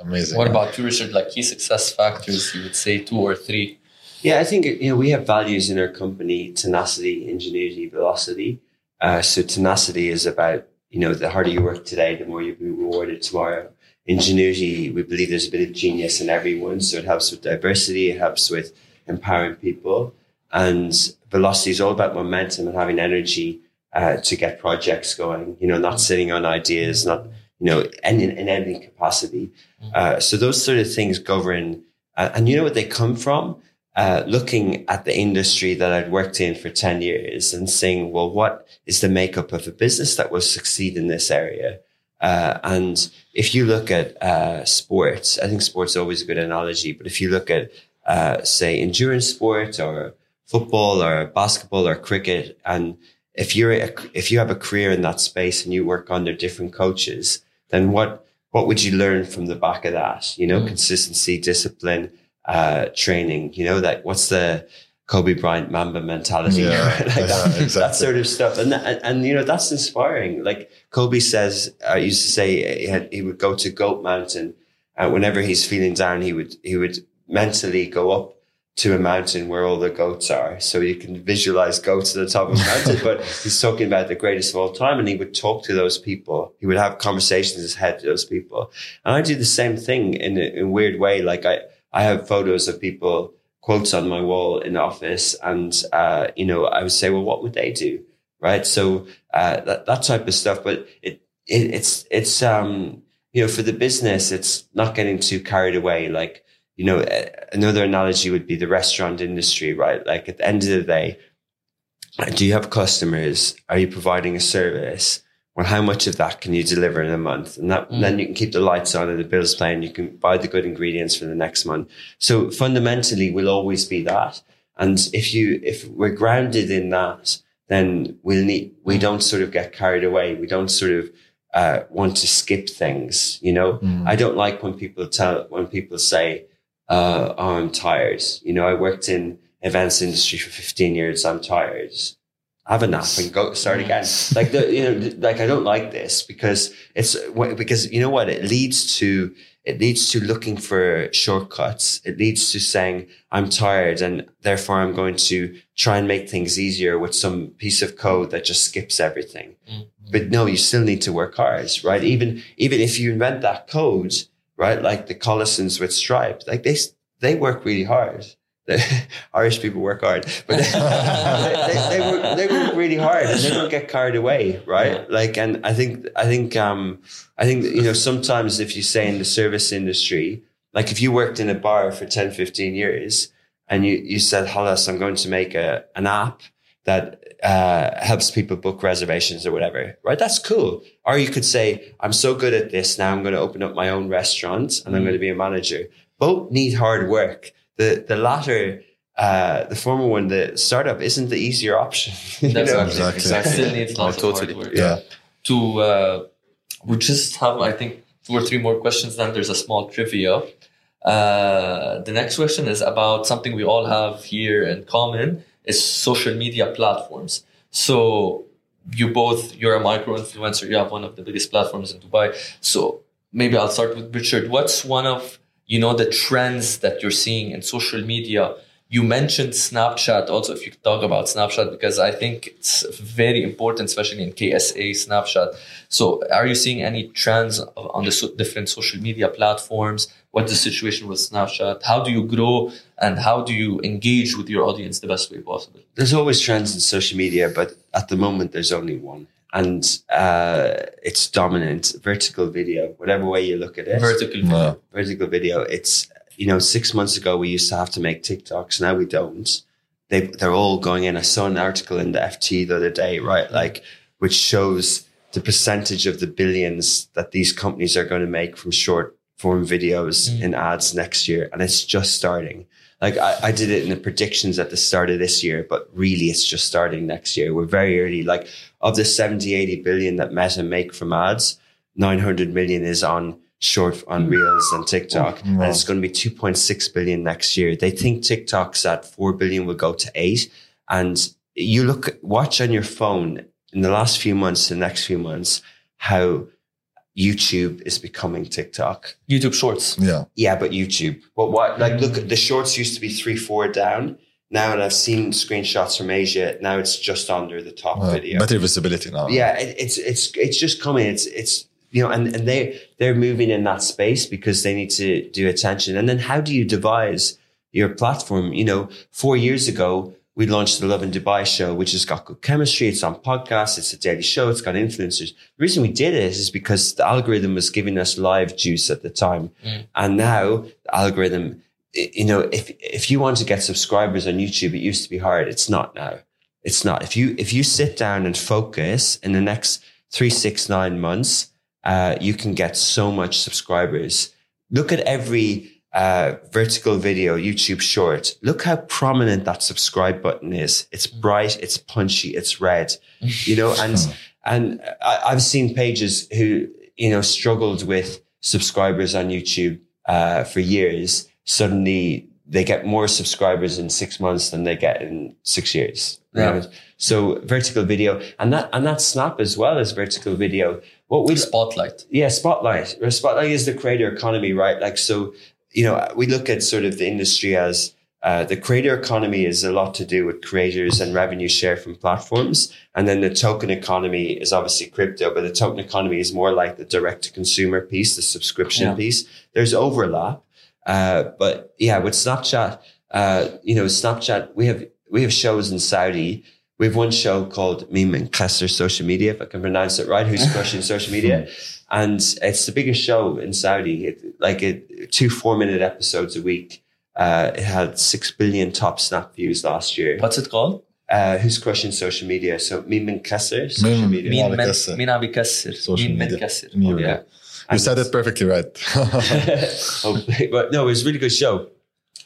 Amazing. What about you, Richard? Like key success factors, you would say two or three. Yeah, I think you know we have values in our company: tenacity, ingenuity, velocity. Uh, so tenacity is about you know the harder you work today, the more you'll be rewarded tomorrow. Ingenuity, we believe there's a bit of genius in everyone, so it helps with diversity, it helps with empowering people, and velocity is all about momentum and having energy uh, to get projects going. You know, not sitting on ideas, not you know, in, in any capacity. Uh, so those sort of things govern, uh, and you know what they come from? Uh, looking at the industry that I'd worked in for 10 years and saying, well, what is the makeup of a business that will succeed in this area? Uh, and if you look at uh, sports, I think sports is always a good analogy, but if you look at, uh, say, endurance sport or football or basketball or cricket, and if you're a, if you have a career in that space and you work under different coaches, then what what would you learn from the back of that? You know, mm. consistency, discipline, uh, training. You know, that what's the Kobe Bryant Mamba mentality, yeah, like that, exactly. that, sort of stuff, and, and, and you know that's inspiring. Like Kobe says, I uh, used to say he, had, he would go to Goat Mountain, and whenever he's feeling down, he would he would mentally go up to a mountain where all the goats are. So you can visualize goats at the top of a mountain, but he's talking about the greatest of all time. And he would talk to those people. He would have conversations in his head to those people. And I do the same thing in a, in a weird way. Like I, I have photos of people, quotes on my wall in the office. And, uh, you know, I would say, well, what would they do? Right. So, uh, that, that type of stuff, but it, it it's, it's, um, you know, for the business, it's not getting too carried away. Like, you know, another analogy would be the restaurant industry, right? Like at the end of the day, do you have customers? Are you providing a service? Well, how much of that can you deliver in a month? And that, mm. then you can keep the lights on and the bills paying. You can buy the good ingredients for the next month. So fundamentally, we'll always be that. And if you, if we're grounded in that, then we'll need, we don't sort of get carried away. We don't sort of, uh, want to skip things. You know, mm. I don't like when people tell, when people say, uh, oh, I'm tired. You know, I worked in events industry for 15 years. I'm tired. Have a nap and go start again. like the, you know, like I don't like this because it's because you know what? It leads to, it leads to looking for shortcuts. It leads to saying, I'm tired and therefore I'm going to try and make things easier with some piece of code that just skips everything. Mm-hmm. But no, you still need to work hard, right? Even, even if you invent that code, right? Like the Collisons with Stripe, like they, they work really hard. The Irish people work hard, but they, they, they, work, they work really hard and they don't get carried away, right? Like, and I think, I think, um, I think, you know, sometimes if you say in the service industry, like if you worked in a bar for 10, 15 years and you, you said, Hollis, I'm going to make a, an app that uh, helps people book reservations or whatever, right? That's cool. Or you could say, I'm so good at this. Now I'm going to open up my own restaurant and I'm mm. going to be a manager. Both need hard work. The, the latter, uh, the former one, the startup isn't the easier option. That's know? exactly. exactly. Still needs lots oh, totally. of work. Yeah. To, uh, we just have, I think, two or three more questions. Then there's a small trivia. Uh, the next question is about something we all have here in common is social media platforms. So you both, you're a micro influencer. You have one of the biggest platforms in Dubai. So maybe I'll start with Richard. What's one of, you know, the trends that you're seeing in social media? You mentioned Snapchat also, if you talk about Snapchat, because I think it's very important, especially in KSA Snapchat. So are you seeing any trends on the so different social media platforms? what's the situation with Snapchat? How do you grow and how do you engage with your audience the best way possible? There's always trends in social media, but at the moment there's only one. And uh, it's dominant vertical video, whatever way you look at it. Vertical video. Vertical video. It's, you know, six months ago we used to have to make TikToks. Now we don't. They, they're all going in. I saw an article in the FT the other day, right? Like, which shows the percentage of the billions that these companies are going to make from short form videos mm. in ads next year and it's just starting. Like I, I did it in the predictions at the start of this year, but really it's just starting next year. We're very early. Like of the 70, 80 billion that Meta make from ads, 900 million is on short on hmm. reels and TikTok, oh, wow. and it's going to be 2.6 billion next year. They think TikTok's at 4 billion will go to 8. And you look, watch on your phone in the last few months, the next few months, how YouTube is becoming TikTok. YouTube Shorts. Yeah. Yeah, but YouTube. But what, like, look, the shorts used to be three, four down. Now, and I've seen screenshots from Asia. Now it's just under the top Uh, video. better visibility now. yeah, it, it's it's it's just coming. It's it's you know, and and they they're moving in that space because they need to do attention. And then how do you devise your platform? You know, four years ago we launched the Lovin Dubai show, which has got good chemistry. It's on podcasts. It's a daily show. It's got influencers. The reason we did it is because the algorithm was giving us live juice at the time, Mm. and now the algorithm. You know, if if you want to get subscribers on YouTube, it used to be hard. It's not now. It's not. If you if you sit down and focus in the next three, six, nine months, uh, you can get so much subscribers. Look at every uh, vertical video, YouTube short. Look how prominent that subscribe button is. It's bright, it's punchy, it's red. You know, and and I, I've seen pages who you know struggled with subscribers on YouTube uh, for years. Suddenly, they get more subscribers in six months than they get in six years. you Yeah. So vertical video, and that and that Snap as well as vertical video. What we Spotlight. yeah, Spotlight. Spotlight is the creator economy, right? Like, so, you know, we look at sort of the industry as uh, the creator economy is a lot to do with creators and revenue share from platforms. And then the token economy is obviously crypto, but the token economy is more like the direct to consumer piece, the subscription Yeah. piece. There's overlap. Uh, but yeah, with Snapchat, uh, you know, Snapchat, we have, we have shows in Saudi. We have one show called Meme and Kessler Social Media, if I can pronounce it right, who's crushing social media. And it's the biggest show in Saudi. It, like it, two four minute episodes a week. Uh, it had six billion top snap views last year. What's it called? Uh, who's crushing social media? So Min Min Kasser, social media. Min Kesser. Social media. Min Yeah. You said it perfectly right. Oh, but no, it was a really good show.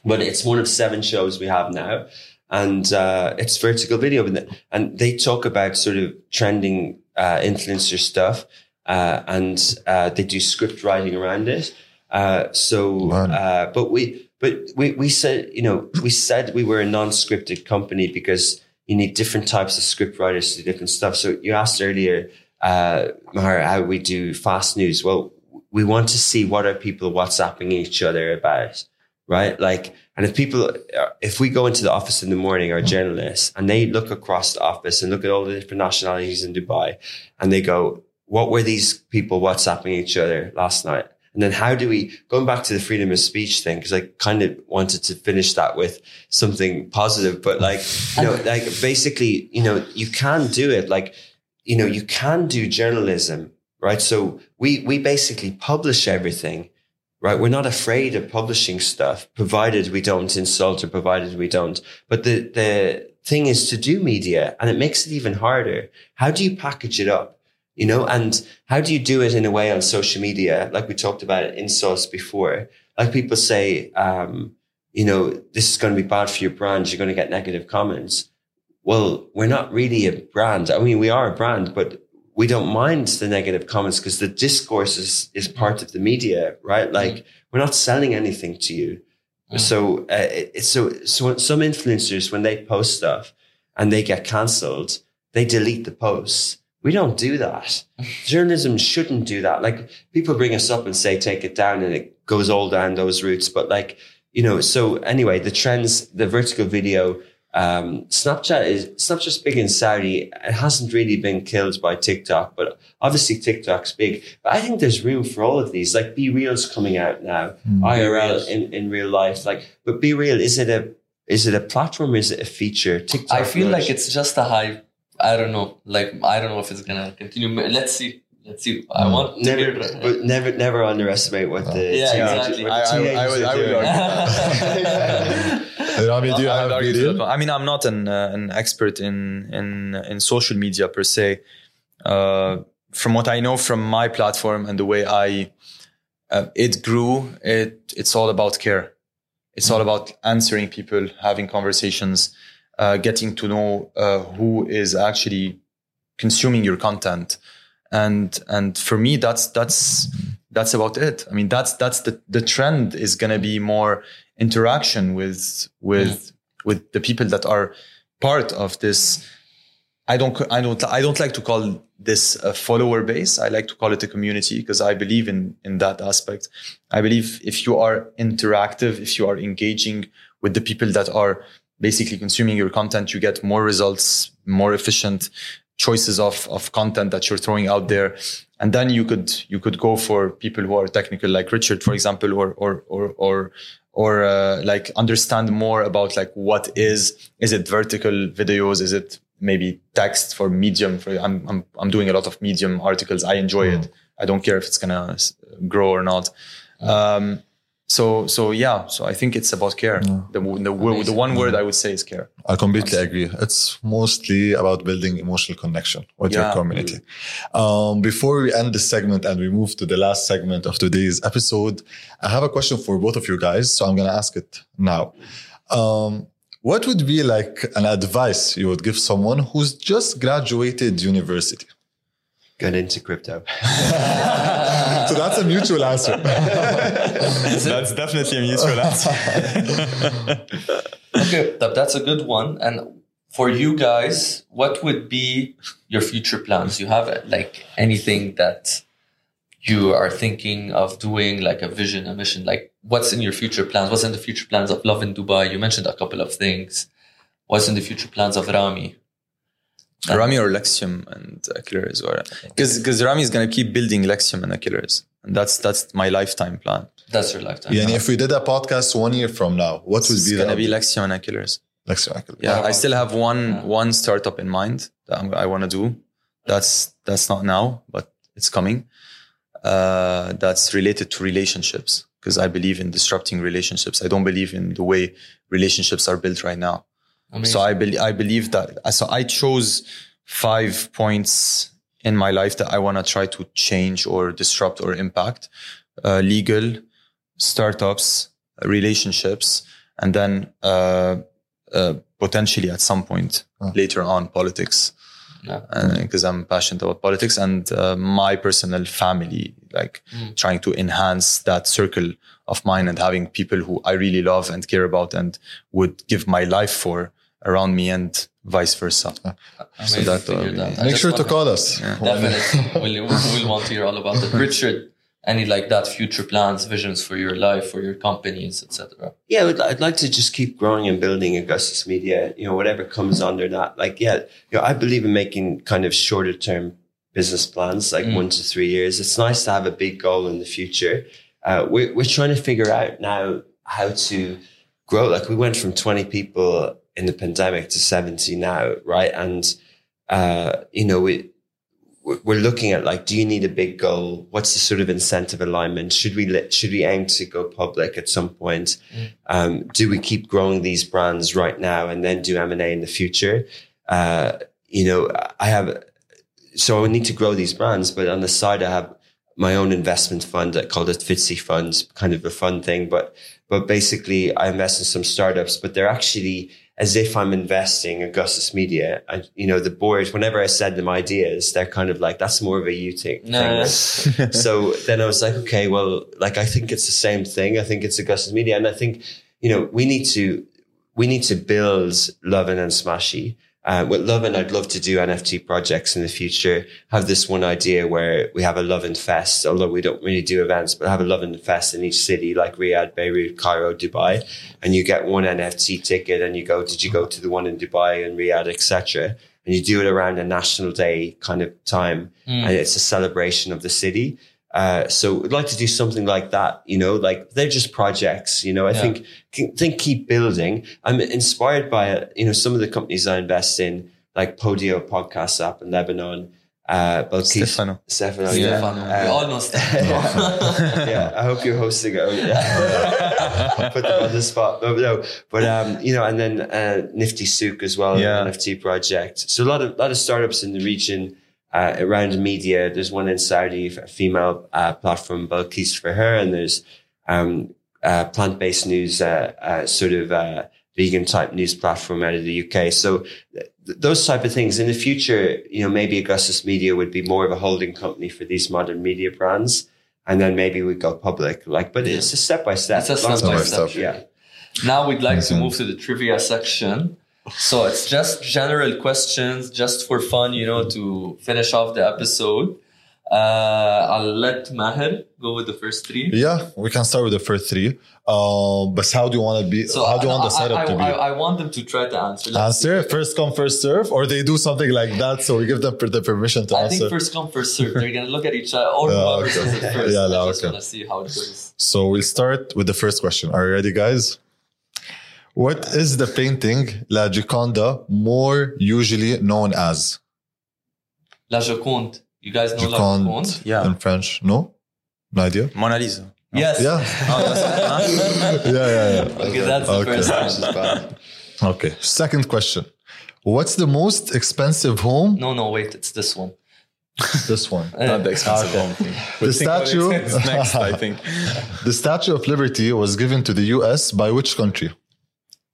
But it's one of seven shows we have now. And uh, it's vertical video. And they talk about sort of trending uh, influencer stuff. Uh, and uh, they do script writing around it. Uh, so, uh, but we, but we, we said, you know, we said we were a non-scripted company because you need different types of script writers to do different stuff. So you asked earlier, uh, Maher, how we do fast news. Well, we want to see what are people WhatsApping each other about, right? Like, and if people, if we go into the office in the morning, our journalists, and they look across the office and look at all the different nationalities in Dubai, and they go, what were these people WhatsApping each other last night? And then how do we, going back to the freedom of speech thing, because I kind of wanted to finish that with something positive, but like, you know, like basically, you know, you can do it. Like, you know, you can do journalism, right? So we, we basically publish everything, right? We're not afraid of publishing stuff, provided we don't insult or provided we don't. But the, the thing is to do media and it makes it even harder. How do you package it up? You know, and how do you do it in a way on social media? Like we talked about insults before. Like people say, um, you know, this is going to be bad for your brand. You're going to get negative comments. Well, we're not really a brand. I mean, we are a brand, but we don't mind the negative comments because the discourse is, is part of the media, right? Like we're not selling anything to you. Mm. So, uh, it, so, so some influencers, when they post stuff and they get cancelled, they delete the posts. We don't do that. Journalism shouldn't do that. Like people bring us up and say, take it down and it goes all down those routes. But like, you know, so anyway, the trends, the vertical video, um, Snapchat is Snapchat's big in Saudi. It hasn't really been killed by TikTok, but obviously TikTok's big. But I think there's room for all of these. Like Be Real's coming out now, IRL in, in real life. Like, but Be Real, is it a is it a platform? Is it a feature? TikTok. I feel like it's just a hype. I don't know. Like I don't know if it's gonna continue. Let's see. Let's see. I want never, hear. but never, never underestimate what the Yeah, teenagers, exactly. what I- I- I would- I would doing. argue Rami, do you I have would argue to video? I mean, I'm not an uh, an expert in in in social media per se. Uh, from what I know from my platform and the way I uh, it grew, it it's all about care. It's all about answering people, having conversations, uh, getting to know uh, who is actually consuming your content, and and for me that's that's that's about it. I mean that's that's the the trend is going to be more interaction with with with the people that are part of this. I don't i don't i don't like to call this a follower base. I like to call it a community because i believe in in that aspect. I believe if you are interactive if you are engaging with the people that are basically consuming your content you get more results more efficient choices of of content that you're throwing out there. And then you could you could go for people who are technical like richard for example or or or or or uh, like understand more about like what is is it vertical videos? Is it maybe text for medium? For i'm i'm, I'm doing a lot of medium articles. I enjoy it. I don't care if it's gonna grow or not. Um so so yeah so i think it's about care the the, wo- the one word i would say is care I completely agree. It's mostly about building emotional connection with your community. Um, before we end this segment and we move to the last segment of today's episode, I have a question for both of you guys. So I'm going to ask it now. Um, what would be like an advice you would give someone who's just graduated university? Get into crypto. So that's a mutual answer. that's definitely a mutual answer Okay, that, that's a good one. And for you guys, what would be your future plans? You have like anything that you are thinking of doing, like a vision, a mission? Like, what's in your future plans? What's in the future plans of Lovin Dubai? You mentioned a couple of things. What's in the future plans of Rami? Rami or Lexium and Akillers, or because because Rami is gonna keep building Lexium and Akillers, and that's that's my lifetime plan. That's your lifetime. yeah, and if we did a podcast one year from now, what would be? It's be gonna the be Lexium and Akillers. next cycle? Yeah, I still have one Yeah. one startup in mind that I'm, I want to do. That's that's not now, but it's coming. Uh, that's related to relationships because I believe in disrupting relationships. I don't believe in the way relationships are built right now. Amazing. So I believe I believe that. So I chose five points in my life that I want to try to change or disrupt or impact: uh, legal, startups, relationships, and then uh, uh, potentially at some point Oh. later on politics. Yeah. Because I'm passionate about politics and uh, my personal family, like Mm. trying to enhance that circle of mine and having people who I really love and care about and would give my life for around me and vice versa. Amazing that, uh, that. Make sure to want call us. Definitely. we'll, we'll want to hear all about it. Richard, any like that future plans, visions for your life, for your companies, etc. Yeah, I'd, I'd like to just keep growing and building Augustus Media. You know, whatever comes under that. Like, yeah, you know, I believe in making kind of shorter term business plans, like Mm. one to three years. It's nice to have a big goal in the future. Uh, we're we're trying to figure out now how to grow. Like, we went from twenty people in the pandemic to seventy now, right? And uh, you know, we we're looking at like, do you need a big goal? What's the sort of incentive alignment? Should we let, should we aim to go public at some point? Um, do we keep growing these brands right now and then do M and A in the future? Uh, you know, I have so I need to grow these brands, but on the side, I have my own investment fund. that called it Fitzy Funds, kind of a fun thing. But but basically, I invest in some startups, but they're actually as if I'm investing in Augustus Media. I, you know, the board. Whenever I send them ideas, they're kind of like, "That's more of a you thing." No. thing." so then I was like, okay, well, like I think it's the same thing. I think it's Augustus Media, and I think you know we need to we need to build Lovin and Smashi. Uh, with and I'd love to do NFT projects in the future. Have this one idea where we have a Lovin Fest, although we don't really do events, but have a Lovin Fest in each city, like Riyadh, Beirut, Cairo, Dubai, and you get one NFT ticket, and you go. Did you go to the one in Dubai and Riyadh, etc. And you do it around a national day kind of time, and it's a celebration of the city. Uh, so I'd like to do something like that, you know, like they're just projects, you know, I Yeah. think, can- think keep building. I'm inspired by, uh, you know, some of the companies I invest in, like Podeo podcast app in Lebanon, uh, Balkis, Stefano. Stefano, Stefano. yeah. we Uh, all know Stefano. yeah, I hope you're hosting it. Oh, yeah. Put them on the spot. No, no. But um, you know, and then uh, Nifty Souq as well, Yeah. an NFT project. So a lot of lot of startups in the region uh, around media. There's one in Saudi, a female uh, platform, Balkis for her, and there's um, uh, plant based news, uh, uh, sort of uh, vegan type news platform out of the UK. So th- those type of things in the future, you know, maybe Augustus Media would be more of a holding company for these modern media brands. And then maybe we go public, like, but it's a step by step. It's a step by term. step. Yeah. Now we'd like to move to the trivia section. So it's just general questions, just for fun, you know, to finish off the episode. Uh, I'll let Maher go with the first three. Yeah, we can start with the first three. Um, but how do you want to be? So how do you want the I- setup I, to be? I, I want them to try to answer. Let's answer see. first come first serve, or they do something like that, so we give them the permission to answer. I think first come, first serve. They're gonna look at each other, or Yeah, okay. first. Yeah, I no, just okay. wanna see how it goes. So we'll start with the first question. Are you ready, guys? What is the painting La Gioconda more usually known as? La Joconde. You guys know La Joconde? Yeah. in French. No? No idea? Mona Lisa. Yes. Yeah. Oh, yeah, yeah, yeah. Okay, that's the Okay. first This one. Okay. Second question. What's the most expensive home? No, no, wait, it's this one. This one. Not the expensive Okay. home thing. The We'll think what statue- it's next, I think. The Statue of Liberty was given to the US by which country?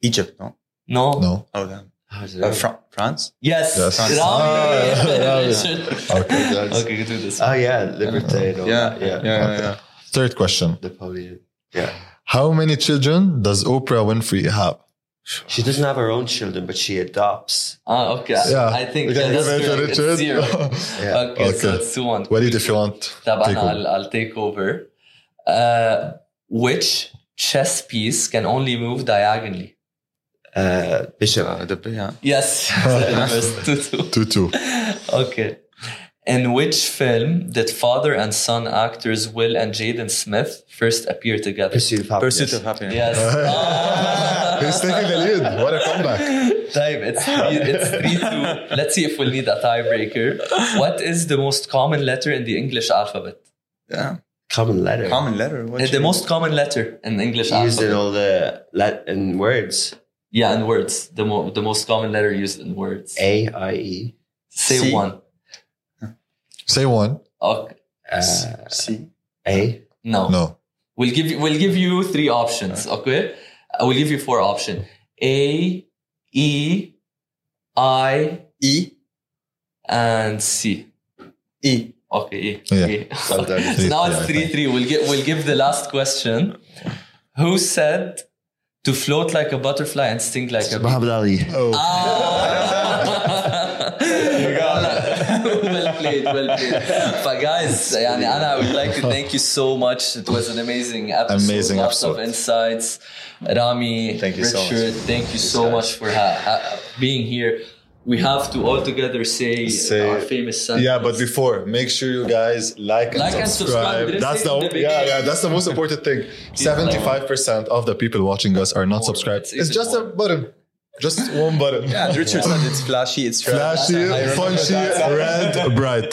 Egypt, no? No. No. Oh, damn. Ah, uh, Fra- France? Yes. yes. France. Oh, ah, okay, okay, do this. Oh, yeah, liberté. Yeah. Yeah. Yeah. yeah, okay. yeah, Third question. The poly- yeah. How many children does Oprah Winfrey have? She doesn't have her own children, but she adopts. Ah, okay. Yeah. I think okay, yeah, that's correct. It's zero. yeah. okay, okay, so it's 2 1. Walid, if you want. Take I'll, I'll, take over. Uh, which chess piece can only move diagonally? Uh, Bishop. Uh, the, yeah. Yes. First two, two. Two, two. Okay. In which film did father and son actors Will and Jaden Smith first appear together? Pursuit of happiness. Pursuit of happiness. Yes. Ah. He's taking the lead. What a comeback. Type, it's three, it's three two. Let's see if we'll need a tiebreaker. What is the most common letter in the English alphabet? Yeah. Common letter. Common letter. What Uh, the you- most common letter in English Used in all the Latin words. Yeah, in words. The mo- the most common letter used in words. A, I, E. Say C. one. Say one. Okay. Uh, C. A. No. No. We'll give you we'll give you three options. Okay. I will give you four options. A, E, I, E. and C. E. Okay. E. Yeah. E. Well so now it's three three. We'll get we'll give the last question. Who said to float like a butterfly and sting like a bee? Muhammad Ali. Oh. Ah. well played, well played. But guys, يعني أنا I would like to thank you so much. It was an amazing episode. Amazing Lots of episode. insights. Rami, Thank you so much. Richard, thank you so guys. much for ha- ha- being here. We have to all together say, uh, Say- our famous sentence. Yeah, but before, make sure you guys like and Like and subscribe. subscribe. That's the, the yeah, yeah. That's the most important thing. Seventy-five percent of the people watching us are not subscribed. It's It's, just a button, just one button. Yeah, Richard said it's flashy, it's red. Flashy, I remember punchy, red, bright.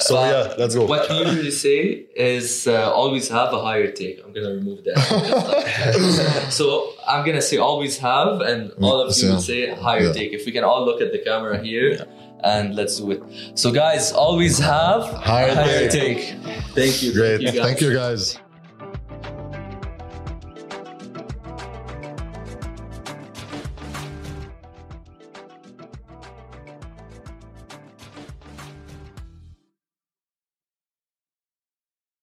So But yeah, let's go. What we usually say is uh, always have a higher take. I'm gonna remove that. so I'm gonna say always have, and all of you Yeah. will say higher Yeah. take. If we can all look at the camera here, and let's do it. So guys, always have Higher higher take. take. Thank you. Great. guys. Thank you guys.